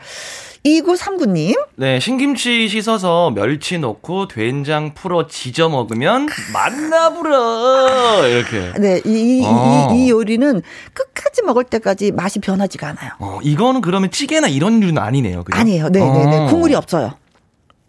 2939님. 네, 신김치 씻어서 멸치 넣고 된장 풀어 지져 먹으면 맛나불어. 이렇게. 네, 이, 어. 이, 이, 요리는 끝까지 먹을 때까지 맛이 변하지가 않아요. 어, 이거는 그러면 찌개나 이런 류는 아니네요. 그죠? 아니에요. 네, 어. 네, 네. 국물이 없어요.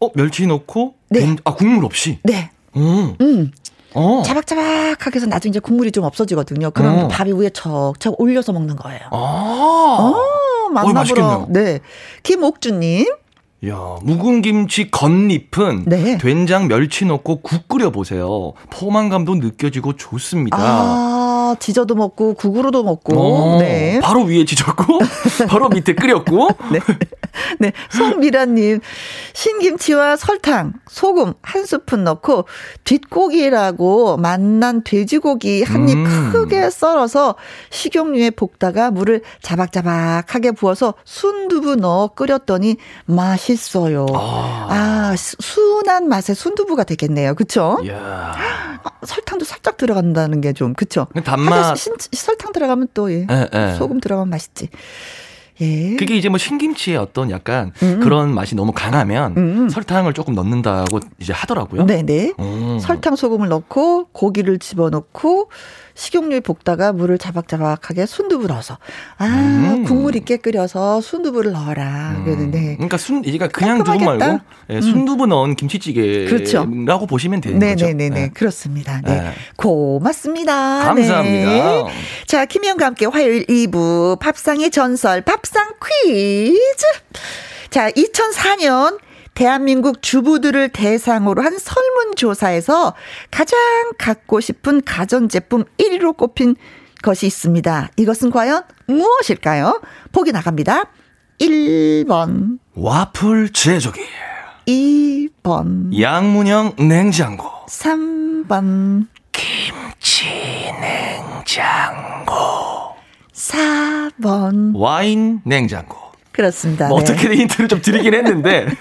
어, 멸치 넣고? 네. 된, 아, 국물 없이? 네. 음. 음. 어. 자박자박하게 해서 나중에 이제 국물이 좀 없어지거든요. 그럼 어. 밥이 위에 척척 올려서 먹는 거예요. 아. 어, 만나보러. 네. 김옥주님. 야, 묵은 김치 겉잎은 네. 된장 멸치 넣고 국 끓여 보세요. 포만감도 느껴지고 좋습니다. 아, 지져도 먹고 국으로도 먹고. 어, 네. 바로 위에 지졌고 [LAUGHS] 바로 밑에 끓였고. 네. 네. 송미라 님, 신김치와 설탕, 소금 한 스푼 넣고 뒷고기라고 맛난 돼지고기 한입 음. 크게 썰어서 식용유에 볶다가 물을 자박자박하게 부어서 순두부 넣어 끓였더니 맛있어요. 아, 아 순한 맛의 순두부가 되겠네요. 그쵸? 아, 설탕도 살짝 들어간다는 게 좀, 그쵸? 단맛. 설탕 들어가면 또, 예. 에, 에. 소금 들어가면 맛있지. 예. 그게 이제 뭐 신김치의 어떤 약간 음. 그런 맛이 너무 강하면 음. 설탕을 조금 넣는다고 이제 하더라고요. 네네. 음. 설탕 소금을 넣고 고기를 집어넣고 식용유에 볶다가 물을 자박자박하게 순두부 넣어서 아 음. 국물 있게 끓여서 순두부를 넣어라 음. 그랬는데 그러니까 순 그러니까 그냥 두부 말고 예, 순두부 음. 넣은 김치찌개라고 그렇죠. 보시면 되는 네네네네. 거죠. 네네네 네. 그렇습니다. 네. 네. 고맙습니다. 감사합니다. 네. 자 김희영과 함께 화요일 2부 밥상의 전설 밥상 퀴즈. 자 2004년 대한민국 주부들을 대상으로 한 설문조사에서 가장 갖고 싶은 가전제품 1위로 꼽힌 것이 있습니다. 이것은 과연 무엇일까요? 보기 나갑니다. 1번. 와플 제조기. 2번. 양문형 냉장고. 3번. 김치 냉장고. 4번. 와인 냉장고. 그렇습니다. 뭐 네. 어떻게든 힌트를 좀 드리긴 했는데. [LAUGHS]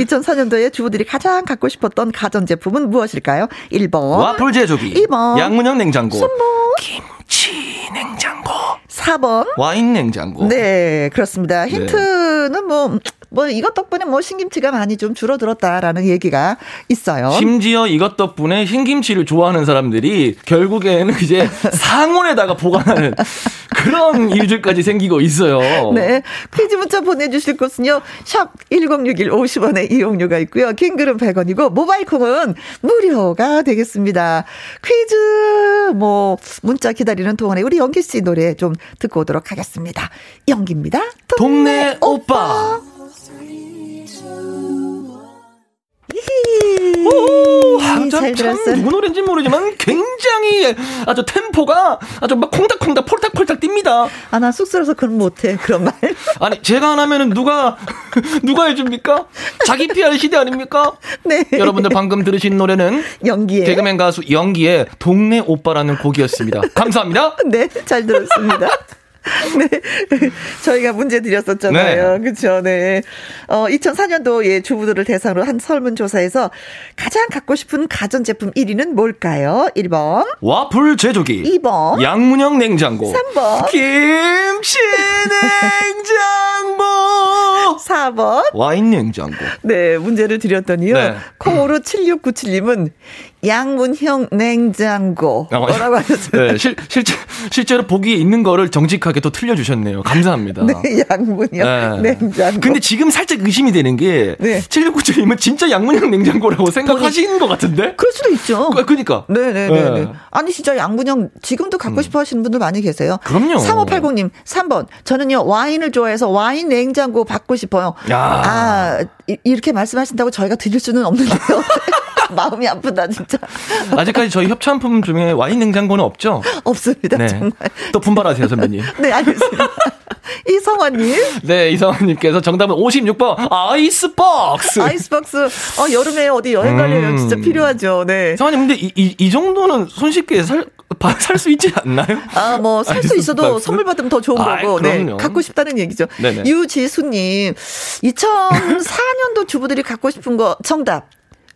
2004년도에 주부들이 가장 갖고 싶었던 가전제품은 무엇일까요? 1번. 와플 제조기. 2번. 양문형 냉장고. 손목. 김치 냉장고. 4번. 와인 냉장고. 네, 그렇습니다. 네. 힌트는 네. 뭐, 뭐 이것 덕분에 뭐 신김치가 많이 좀 줄어들었다라는 얘기가 있어요. 심지어 이것 덕분에 신김치를 좋아하는 사람들이 결국에는 이제 [LAUGHS] 상온에다가 보관하는 그런 일들까지 생기고 있어요. 네. 퀴즈 문자 보내주실 곳은요. 샵 1061 50원의 이용료가 있고요. 킹글은 100원이고 모바일 콩은 무료가 되겠습니다. 퀴즈 뭐 문자 기다리는 동안에 우리 영기 씨 노래 좀 듣고 오도록 하겠습니다. 영기입니다. 동네, 동네 오빠. 오빠. 오, 아, 참, 참 누구 노래인지 모르지만 굉장히 아주 템포가 아주 막 콩닥콩닥 폴딱폴딱 뜁니다. 아, 나 쑥스러워서 그런 못해 그런 말. [LAUGHS] 아니 제가 안 하면은 누가 [LAUGHS] 누가 해줍니까? 자기 PR 시대 아닙니까? 네. 여러분들 방금 들으신 노래는 연기의 개그맨 가수 연기의 동네 오빠라는 곡이었습니다. 감사합니다. [LAUGHS] 네, 잘 들었습니다. [LAUGHS] 네. 저희가 문제 드렸었잖아요. 네. 그렇죠. 네. 어 2004년도에 주부들을 대상으로 한 설문 조사에서 가장 갖고 싶은 가전 제품 1위는 뭘까요? 1번. 와플 제조기. 2번. 양문형 냉장고. 3번. 김치 냉장고. [LAUGHS] 4번. 와인 냉장고. 네, 문제를 드렸더니요. 네. 콩으로 7697님은 양문형 냉장고. 어, 뭐라고 하셨어요? 네, 실, 실제, 실제로 보기에 있는 거를 정직하게 또 틀려주셨네요. 감사합니다. 네, 양문형 네. 냉장고. 근데 지금 살짝 의심이 되는 게, 네. 7697님은 진짜 양문형 냉장고라고 생각하시는 것 같은데? 그럴 수도 있죠. 그, 그니까. 네네네. 네, 네. 네. 아니, 진짜 양문형 지금도 갖고 음. 싶어 하시는 분들 많이 계세요. 그럼요. 3580님, 3번. 저는요, 와인을 좋아해서 와인 냉장고 받고 싶어요. 야. 아, 이렇게 말씀하신다고 저희가 드릴 수는 없는데요. [LAUGHS] [LAUGHS] 마음이 아프다 진짜. [LAUGHS] 아직까지 저희 협찬품 중에 와인 냉장고는 없죠? 없습니다. 네. 정말. 또 분발하세요 선배님. [LAUGHS] 네 알겠습니다. 이성환님. 네 이성환님께서 정답은 56번 아이스박스. 아이스박스. 어 여름에 어디 여행 가려면 음. 진짜 필요하죠. 네. 성환님 근데 이, 이, 이 정도는 손쉽게 살 살수 있지 않나요? 아, 뭐, 살 수 있어도 선물 받으면 더 좋은 아, 거고, 네. 갖고 싶다는 얘기죠. 네네. 유지수님, 2004년도 주부들이 갖고 싶은 거 정답.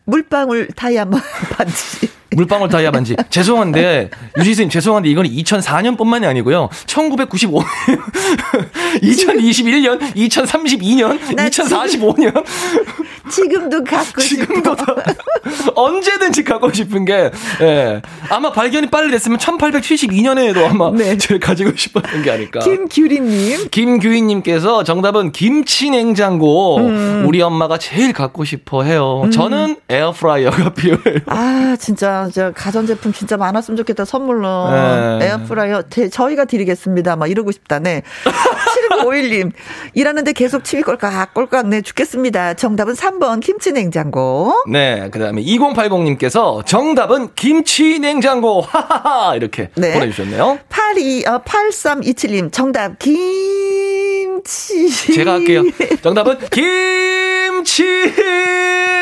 물방울 다이아몬드 [LAUGHS] 반지. 물방울 다이아 반지. 죄송한데, 유지수님 죄송한데, 이건 2004년 뿐만이 아니고요. 1995년, 2021년, 2032년, 2045년. 지금도 갖고 지금도 [LAUGHS] 언제든지 갖고 싶은 게, 예. 아마 발견이 빨리 됐으면 1872년에도 아마 네. [LAUGHS] 제일 가지고 싶었던 게 아닐까. 김규리님. 김규희님께서 정답은 김치 냉장고. 음. 우리 엄마가 제일 갖고 싶어 해요. 음. 저는 에어프라이어가 [LAUGHS] 필요해요. 아, 진짜, 저 가전제품 진짜 많았으면 좋겠다. 선물로. 네. 에어프라이어. 제, 저희가 드리겠습니다. 막 이러고 싶다. 네. 7951님. 일하는데 계속 침이 꼴깍, 꼴깍, 네, 죽겠습니다. 정답은 3번 김치 냉장고. 네. 그 다음에 2080님께서 정답은 김치 냉장고. [LAUGHS] 하하하. 이렇게 네. 보내주셨네요. 82, 어, 8327님. 정답, 김치. 제가 할게요. 정답은 김 [LAUGHS] 치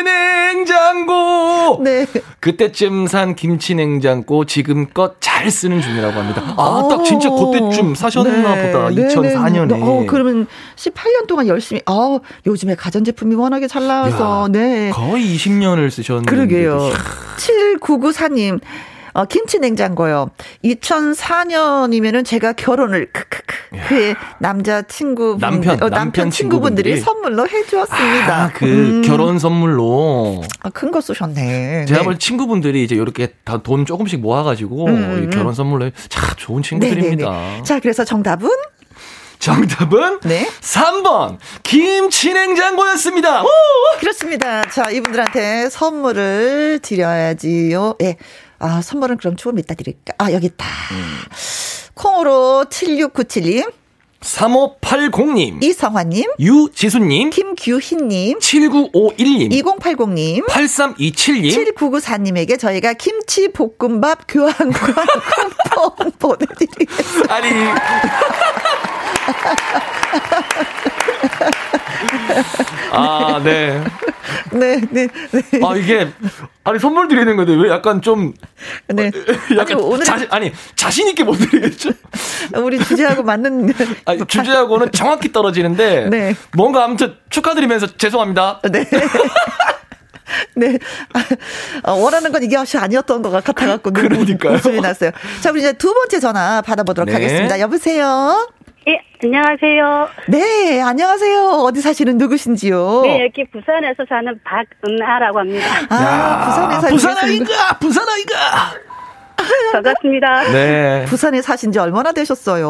냉장고. 네. 그때쯤 산 김치 냉장고 지금껏 잘 쓰는 중이라고 합니다. 아, 딱 진짜 그때쯤 사셨나 네. 보다. 2004년에. 네, 네. 어, 그러면 18년 동안 열심히, 아 요즘에 가전제품이 워낙에 잘 나와서, 야, 네. 거의 20년을 쓰셨는데. 그러게요. 7994님. 어, 김치 냉장고요. 2004년이면은 제가 결혼을 크크크 그 남자 친구 남편 어, 남편 친구분들이, 친구분들이 선물로 해주었습니다. 아, 그 음. 결혼 선물로 아, 큰거 쓰셨네. 제가 네. 친구분들이 이제 이렇게 다 돈 조금씩 모아가지고 음, 음, 음. 결혼 선물로 참 좋은 친구들입니다. 네네네. 자, 그래서 정답은 정답은 네. 3번 김치냉장고였습니다. 오! 그렇습니다. 자, 이분들한테 선물을 드려야지요. 예. 네. 아, 선물은 그럼 조금 이따 드릴까? 아, 여기 있다. 음. 콩으로 7697님. 3580님. 이성화님. 유지수님. 김규희님. 7951님. 2080님. 8327님. 7994님에게 저희가 김치 볶음밥 교환권 [LAUGHS] 쿠폰 보내드리겠습니다. 아니. [LAUGHS] 아, 네. 네, 네, 네. 아, 이게, 아니, 선물 드리는 건데, 왜 약간 좀. 네. 약간 오늘. 자신, 아니, 자신있게 못 드리겠죠? 우리 주제하고 맞는. [LAUGHS] 아니, 주제하고는 정확히 떨어지는데. 네. 뭔가 아무튼 축하드리면서 죄송합니다. 네. [LAUGHS] 네. 어, 원하는 건 이게 아니었던 것 같아갖고. [LAUGHS] 그러니까요. 웃음이 났어요. 자, 우리 이제 두 번째 전화 받아보도록 네. 하겠습니다. 여보세요? 예, 안녕하세요. 네, 안녕하세요. 어디 사시는 누구신지요? 네, 여기 부산에서 사는 박은하라고 합니다. 아, 야, 부산에 사는 부산 아이가, 부산 아이가. 반갑습니다. 네. 부산에 사신 지 얼마나 되셨어요?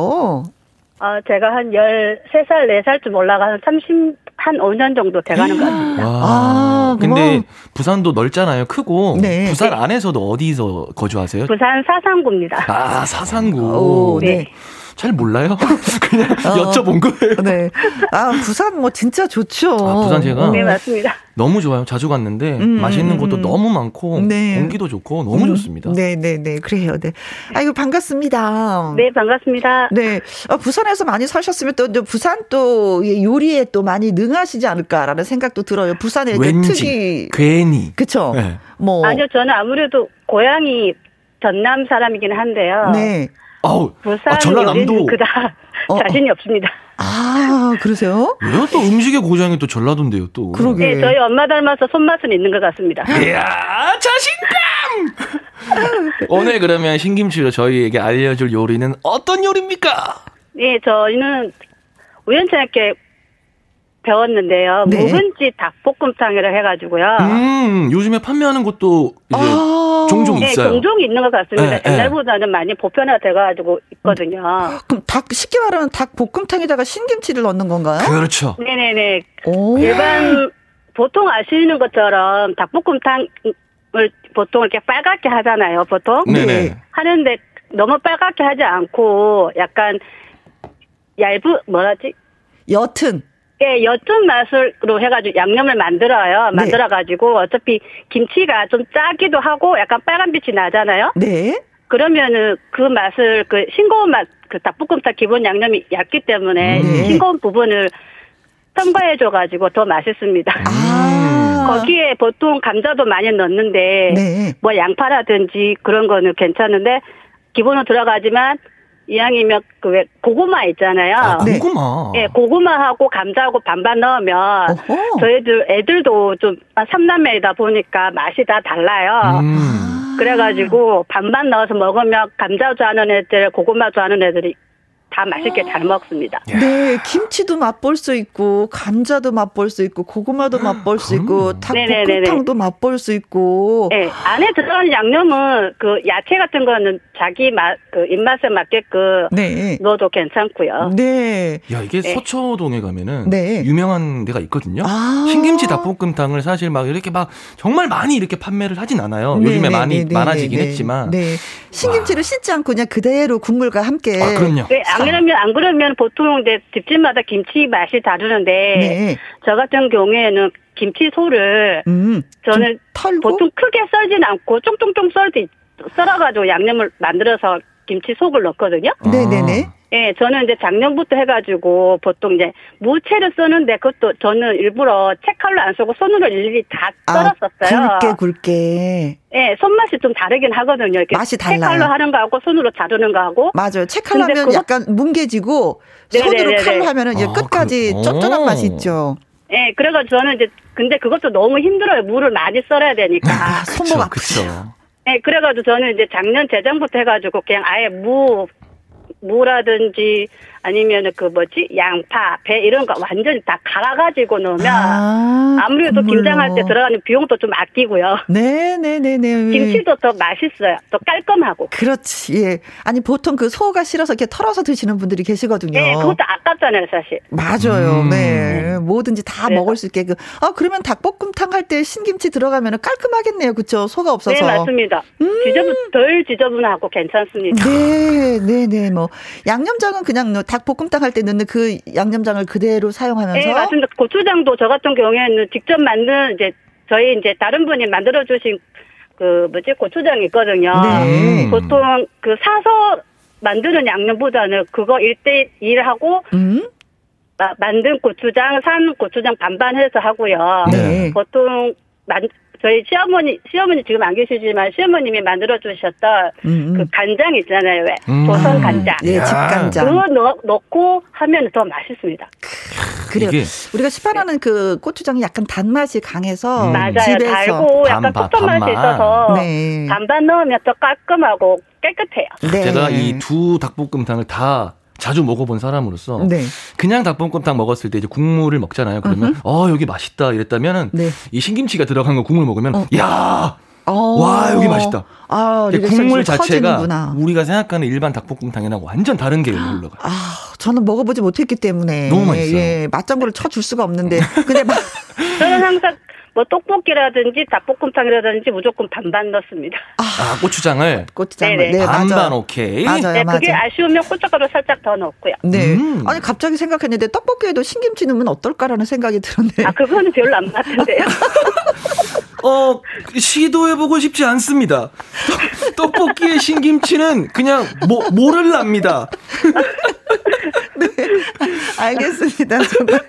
어, 제가 한 13살, 4살쯤 올라가 한 30, 한 5년 정도 돼가는 것 같습니다. 아, 근데 부산도 넓잖아요. 크고. 네. 부산 네. 안에서도 어디서 거주하세요? 부산 사상구입니다. 아, 사상구. 오, 네. 네. 잘 몰라요. [LAUGHS] 그냥 어, 여쭤본 거예요. 네. 아, 부산 뭐 진짜 좋죠. 아, 부산 제가 네, 맞습니다. 너무 좋아요. 자주 갔는데 음, 맛있는 곳도 음. 너무 많고 네. 공기도 좋고 너무 음, 좋습니다. 네, 네, 네. 그래요. 네. 아이고 반갑습니다. 네, 반갑습니다. 네. 어, 부산에서 많이 사셨으면 또 부산 또 요리에 또 많이 능하시지 않을까라는 생각도 들어요. 부산의 왠지 특이 괜히 그렇죠. 네. 뭐 아니요, 저는 아무래도 고향이 전남 사람이긴 한데요. 네. 아우, 아, 전라남도 그다 어, 어. 자신이 없습니다. 아, 그러세요? 왜요? 또 음식의 고장이 또 전라도인데요, 또. 그러게. 네, 저희 엄마 닮아서 손맛은 있는 것 같습니다. [LAUGHS] 이야, 자신감! [LAUGHS] 오늘 그러면 신김치로 저희에게 알려줄 요리는 어떤 요리입니까? 네, 저희는 우연찮게 배웠는데요. 네. 묵은지 닭볶음탕이라 해가지고요. 음, 요즘에 판매하는 것도 이제 아~ 종종 네, 있어요. 종종 있는 것 같습니다. 네, 네. 옛날보다는 많이 보편화돼가지고 있거든요. 그럼 닭 쉽게 말하면 닭볶음탕에다가 신김치를 넣는 건가요? 그렇죠. 네네네. 오. 일반 보통 아시는 것처럼 닭볶음탕을 보통 이렇게 빨갛게 하잖아요. 보통 네네. 하는데 너무 빨갛게 하지 않고 약간 얇은 뭐라지? 옅은 예, 옅은 맛으로 해가지고 양념을 만들어요. 네. 만들어가지고 어차피 김치가 좀 짜기도 하고 약간 빨간 빛이 나잖아요. 네. 그러면은 그 맛을 그 싱거운 맛, 그 닭볶음탕 기본 양념이 얇기 때문에 네. 싱거운 부분을 첨가해줘가지고 더 맛있습니다. 아. [LAUGHS] 거기에 보통 감자도 많이 넣는데 네. 뭐 양파라든지 그런 거는 괜찮은데 기본으로 들어가지만 이왕이면 그 왜 고구마 있잖아요. 아, 고구마. 예, 네, 고구마하고 감자하고 반반 넣으면 어허. 저희들 애들도 좀 삼남매이다 보니까 맛이 다 달라요. 음. 그래가지고 반반 넣어서 먹으면 감자 좋아하는 애들, 고구마 좋아하는 애들이 다 맛있게 잘 먹습니다. 네, 김치도 맛볼 수 있고 감자도 맛볼 수 있고 고구마도 맛볼 수 있고 닭볶음탕도 맛볼 수 있고. 네, 안에 들어가는 양념은 그 야채 같은 거는 자기 맛, 그 입맛에 맞게끔 네. 넣어도 괜찮고요. 네. 야 이게 네. 서초동에 가면은 네. 유명한 데가 있거든요. 아~ 신김치 닭볶음탕을 사실 막 이렇게 막 정말 많이 이렇게 판매를 하진 않아요. 네, 요즘에 네, 많이 네, 많아지긴 했지만. 네. 신김치를 와. 씻지 않고 그냥 그대로 국물과 함께. 아, 그럼요. 안 그러면 안 그러면 보통 이제 집집마다 김치 맛이 다르는데 네. 저 같은 경우에는 김치 소를 음, 저는 보통 크게 썰진 않고 쫑쫑쫑 썰지 썰어가지고 양념을 만들어서 김치 속을 넣거든요. 네네네. 예, 저는 이제 작년부터 해가지고 보통 이제 무채를 쓰는데 그것도 저는 일부러 채칼로 안 쓰고 손으로 일일이 다 아, 썰었었어요. 아, 굵게 굵게. 예, 손맛이 좀 다르긴 하거든요. 이렇게 맛이 달라요. 채칼로 하는 거하고 손으로 자르는 거하고. 맞아요. 채칼로 하면 그것... 약간 뭉개지고 네네네네. 손으로 칼로 하면은 이제 아, 끝까지 그... 쫀쫀한 맛이 있죠. 예, 그래가지고 저는 이제 근데 그것도 너무 힘들어요. 물을 많이 썰어야 되니까. 아, 손목 아프죠. 네, 그래가지고 저는 이제 작년 재정부터 해가지고 그냥 아예 무 무라든지 아니면 그 뭐지 양파, 배 이런 거 완전히 다 갈아가지고 넣으면 아, 무래도 김장할 때 들어가는 비용도 좀 아끼고요. 네네네네. 김치도 더 맛있어요. 더 깔끔하고. 그렇지. 예. 아니 보통 그 소가 싫어서 이렇게 털어서 드시는 분들이 계시거든요. 네, 그것도 아깝잖아요, 사실. 맞아요. 음. 네, 뭐든지 다 그래서. 먹을 수 있게 그. 아 그러면 닭볶음탕 할 때 신김치 들어가면 깔끔하겠네요, 그렇죠? 소가 없어서. 네, 맞습니다. 음. 지저분 덜 지저분하고 괜찮습니다. 네, 네, 네. 뭐 양념장은 그냥 뭐 닭볶음탕 할 때 넣는 그 양념장을 그대로 사용하면서. 네, 맞습니다. 고추장도 저 같은 경우에는 직접 만든 이제 저희 이제 다른 분이 만들어 주신 그 뭐지 고추장이 있거든요. 네. 보통 그 사서 만드는 양념보다는 그거 일대일 하고 음? 만든 고추장, 산 고추장 반반 해서 하고요. 네. 보통 만, 저희 시어머니 시어머니 지금 안 계시지만 시어머님이 만들어 주셨던 음, 음. 그 간장 있잖아요 왜 음. 조선 간장 예 집간장 그거 넣, 넣고 하면 더 맛있습니다. 그래요. 우리가 시판하는 그 고추장이 약간 단맛이 강해서 음. 맞아요. 집에서 달고 약간 톡톡 맛이 있어서 네. 반반 넣으면 더 깔끔하고 깨끗해요. 네. 제가 이 두 닭볶음탕을 다 자주 먹어본 사람으로서 네. 그냥 닭볶음탕 먹었을 때 이제 국물을 먹잖아요. 그러면 어 여기 맛있다 이랬다면은 네. 이 신김치가 들어간 거 국물 먹으면 어. 야. 어. 와 여기 맛있다. 아, 국물 자체가 커지는구나. 우리가 생각하는 일반 닭볶음탕이랑 완전 다른 게 흘러가. 아, 저는 먹어보지 못했기 때문에 너무 맛있어요. 예, 맞장구를 쳐줄 수가 없는데 근데 저는 항상 뭐 떡볶이라든지 닭볶음탕이라든지 무조건 반반 넣습니다. 아, 아 고추장을 고추장 네, 반반 맞아. 오케이. 맞아요, 네, 그게 맞아요. 아쉬우면 고춧가루 살짝 더 넣고요. 네. 음. 아니 갑자기 생각했는데 떡볶이에도 신김치 넣으면 어떨까라는 생각이 들었네요. 아 그거는 별로 안 맞던데요. [LAUGHS] 어 시도해보고 싶지 않습니다. 떡볶이에 신김치는 그냥 모, 모를랍니다. [LAUGHS] 네, 알겠습니다. 정말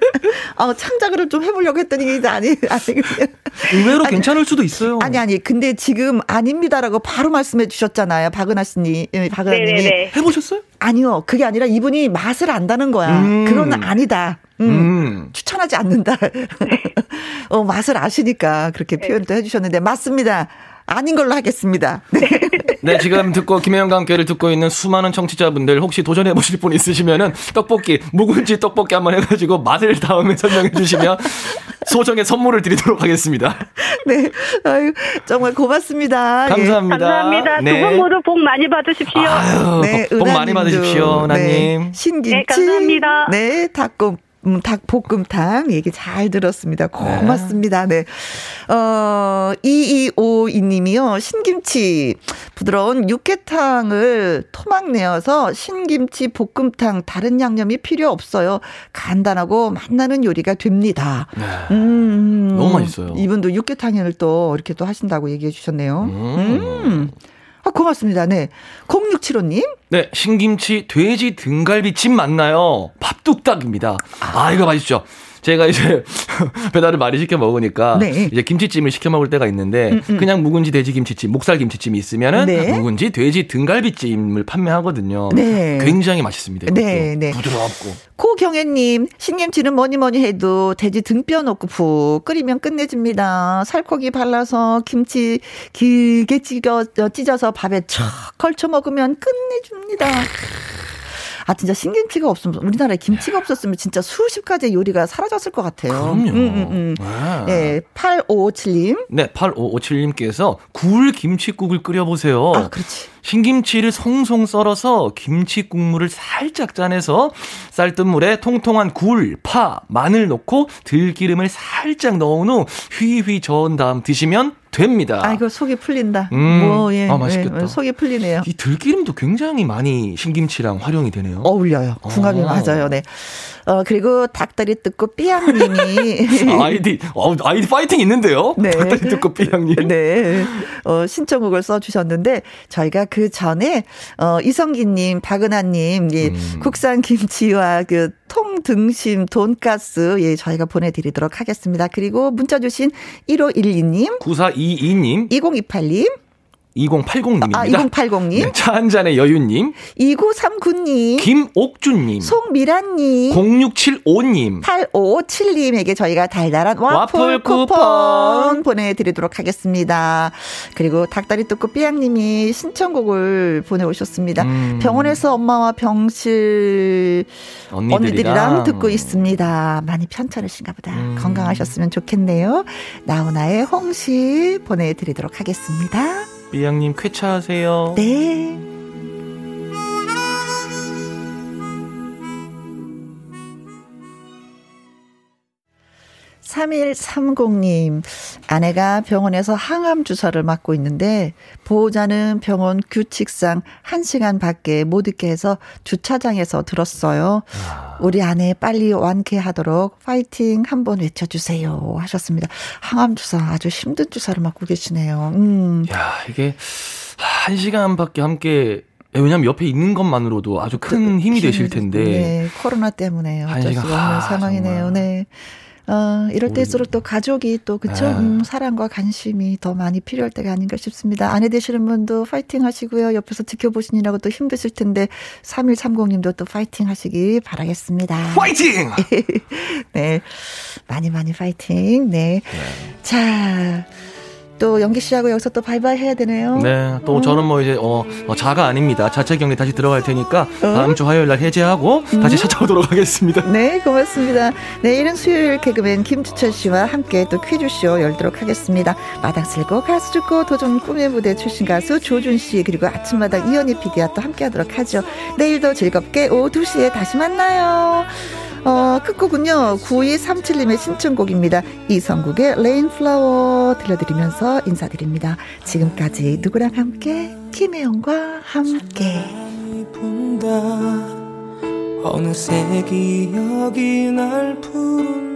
어, 창작을 좀 해보려고 했더니 이제 아니 아니군요. 의외로 아니, 괜찮을 수도 있어요. 아니 아니 근데 지금 아닙니다라고 바로 말씀해 주셨잖아요, 박은하 씨님, 예, 박은하님이 해보셨어요? 아니요, 그게 아니라 이분이 맛을 안다는 거야. 음. 그건 아니다. 음, 음. 추천하지 않는다. [LAUGHS] 어, 맛을 아시니까 그렇게 표현도 해주셨는데 맞습니다. 아닌 걸로 하겠습니다. [LAUGHS] 네. 네, 지금 듣고 김혜영과 함께를 듣고 있는 수많은 청취자분들 혹시 도전해 보실 분 있으시면은 떡볶이 묵은지 떡볶이 한번 해가지고 맛을 다음에 [LAUGHS] 설명해 주시면 소정의 선물을 드리도록 하겠습니다. [LAUGHS] 네, 아유, 정말 고맙습니다. 예. 감사합니다. 예. 감사합니다. 네. 두분 모두 복 많이 받으십시오. 아유, 네, 복, 복 많이 받으십시오, 은하님. 네, 신김치. 네, 감사합니다. 네, 닭곰 음, 닭볶음탕 얘기 잘 들었습니다. 고맙습니다. 네. 어, 2252님이요. 신김치 부드러운 육개탕을 토막 내어서 신김치 볶음탕 다른 양념이 필요 없어요. 간단하고 맛나는 요리가 됩니다. 네. 음, 너무 맛있어요. 이분도 육개탕을 또 이렇게 또 하신다고 얘기해 주셨네요. 음. 음. 아, 고맙습니다. 네. 0675님. 네, 신김치 돼지 등갈비찜 맞나요? 밥뚝딱입니다. 아, 아 이거 맛있죠? 제가 이제 [LAUGHS] 배달을 많이 시켜 먹으니까 네. 이제 김치찜을 시켜 먹을 때가 있는데 음, 음. 그냥 묵은지 돼지 김치찜, 목살 김치찜이 있으면은 네. 묵은지 돼지 등갈비찜을 판매하거든요. 네. 굉장히 맛있습니다. 네, 네. 부드럽고. 고경혜님 신김치는 뭐니 뭐니 해도 돼지 등뼈 넣고 푹 끓이면 끝내줍니다. 살코기 발라서 김치 길게 찢어, 찢어서 밥에 척 걸쳐 먹으면 끝내줍니다. 아 진짜 신김치가 없으면 우리나라에 김치가 없었으면 진짜 수십 가지 요리가 사라졌을 것 같아요. 그럼요. 음, 음, 음. 네. 8557님. 네, 8557님께서 굴 김치국을 끓여보세요. 아, 그렇지. 신김치를 송송 썰어서 김치 국물을 살짝 짜내서 쌀뜨물에 통통한 굴, 파, 마늘 넣고 들기름을 살짝 넣은 후 휘휘 저은 다음 드시면 됩니다. 아, 이거 속이 풀린다. 음. 뭐, 예. 아, 맛있겠다. 예, 속이 풀리네요. 이 들기름도 굉장히 많이 신김치랑 활용이 되네요. 어울려요. 궁합이 아. 맞아요. 네. 어, 그리고 닭다리 뜯고 삐양님이. [LAUGHS] 아이디, 어, 아이디 파이팅 있는데요? 네. 닭다리 뜯고 삐양님. 네. 어, 신청곡을 써주셨는데, 저희가 그 전에, 어, 이성기님, 박은하님, 예, 음. 국산 김치와 그 통등심 돈가스, 예, 저희가 보내드리도록 하겠습니다. 그리고 문자 주신 1512님, 9422님, 2028님, 2080님입니다. 아, 2080님. 네, 차 한 잔의 여유님. 2939님. 김옥준님. 송미란님. 0675님. 857님에게 저희가 달달한 와플, 와플 쿠폰, 쿠폰 보내드리도록 하겠습니다. 그리고 닭다리 뚜꾸 삐양님이 신청곡을 보내오셨습니다. 음. 병원에서 엄마와 병실 언니들이랑. 언니들이랑 듣고 있습니다. 많이 편찮으신가 보다. 음. 건강하셨으면 좋겠네요. 나훈아의 홍시 보내드리도록 하겠습니다. 미양님 쾌차하세요. 네. 삼일삼공님 아내가 병원에서 항암 주사를 맞고 있는데 보호자는 병원 규칙상 1시간 밖에 못 있게 해서 주차장에서 들었어요. 아. 우리 아내 빨리 완쾌하도록 파이팅 한번 외쳐주세요 하셨습니다. 항암 주사 아주 힘든 주사를 맞고 계시네요. 음. 야 이게 1시간 밖에 함께 왜냐면 옆에 있는 것만으로도 아주 큰 힘이 되실 텐데. 네, 코로나 때문에 어쩔 수가 없는 아, 상황이네요. 네. 어, 이럴 때일수록 또 가족이 또, 그쵸? 네. 음, 사랑과 관심이 더 많이 필요할 때가 아닌가 싶습니다. 아내 되시는 분도 파이팅 하시고요. 옆에서 지켜보시느라고 또 힘드실 텐데, 3130님도 또 파이팅 하시기 바라겠습니다. 파이팅! [LAUGHS] 네. 많이 많이 파이팅. 네. 네. 자. 또 연기 씨하고 여기서 또 바이바이 해야 되네요. 네, 또 음. 저는 뭐 이제 어, 어, 자가 아닙니다. 자체 격리 다시 들어갈 테니까 어? 다음 주 화요일 날 해제하고 음. 다시 찾아오도록 하겠습니다. 네, 고맙습니다. 내일은 수요일 개그맨 김주철 씨와 함께 또 퀴즈 쇼 열도록 하겠습니다. 마당 쓸고 가수 죽고 도전 꿈의 무대 출신 가수 조준 씨 그리고 아침마당 이현희 PD와 또 함께하도록 하죠. 내일도 즐겁게 오후 2시에 다시 만나요. 어, 끝곡은요, 9237님의 신청곡입니다. 이성국의 레인플라워 들려드리면서 인사드립니다. 지금까지 누구랑 함께, 김혜영과 함께. 어느새 기억이 날 부른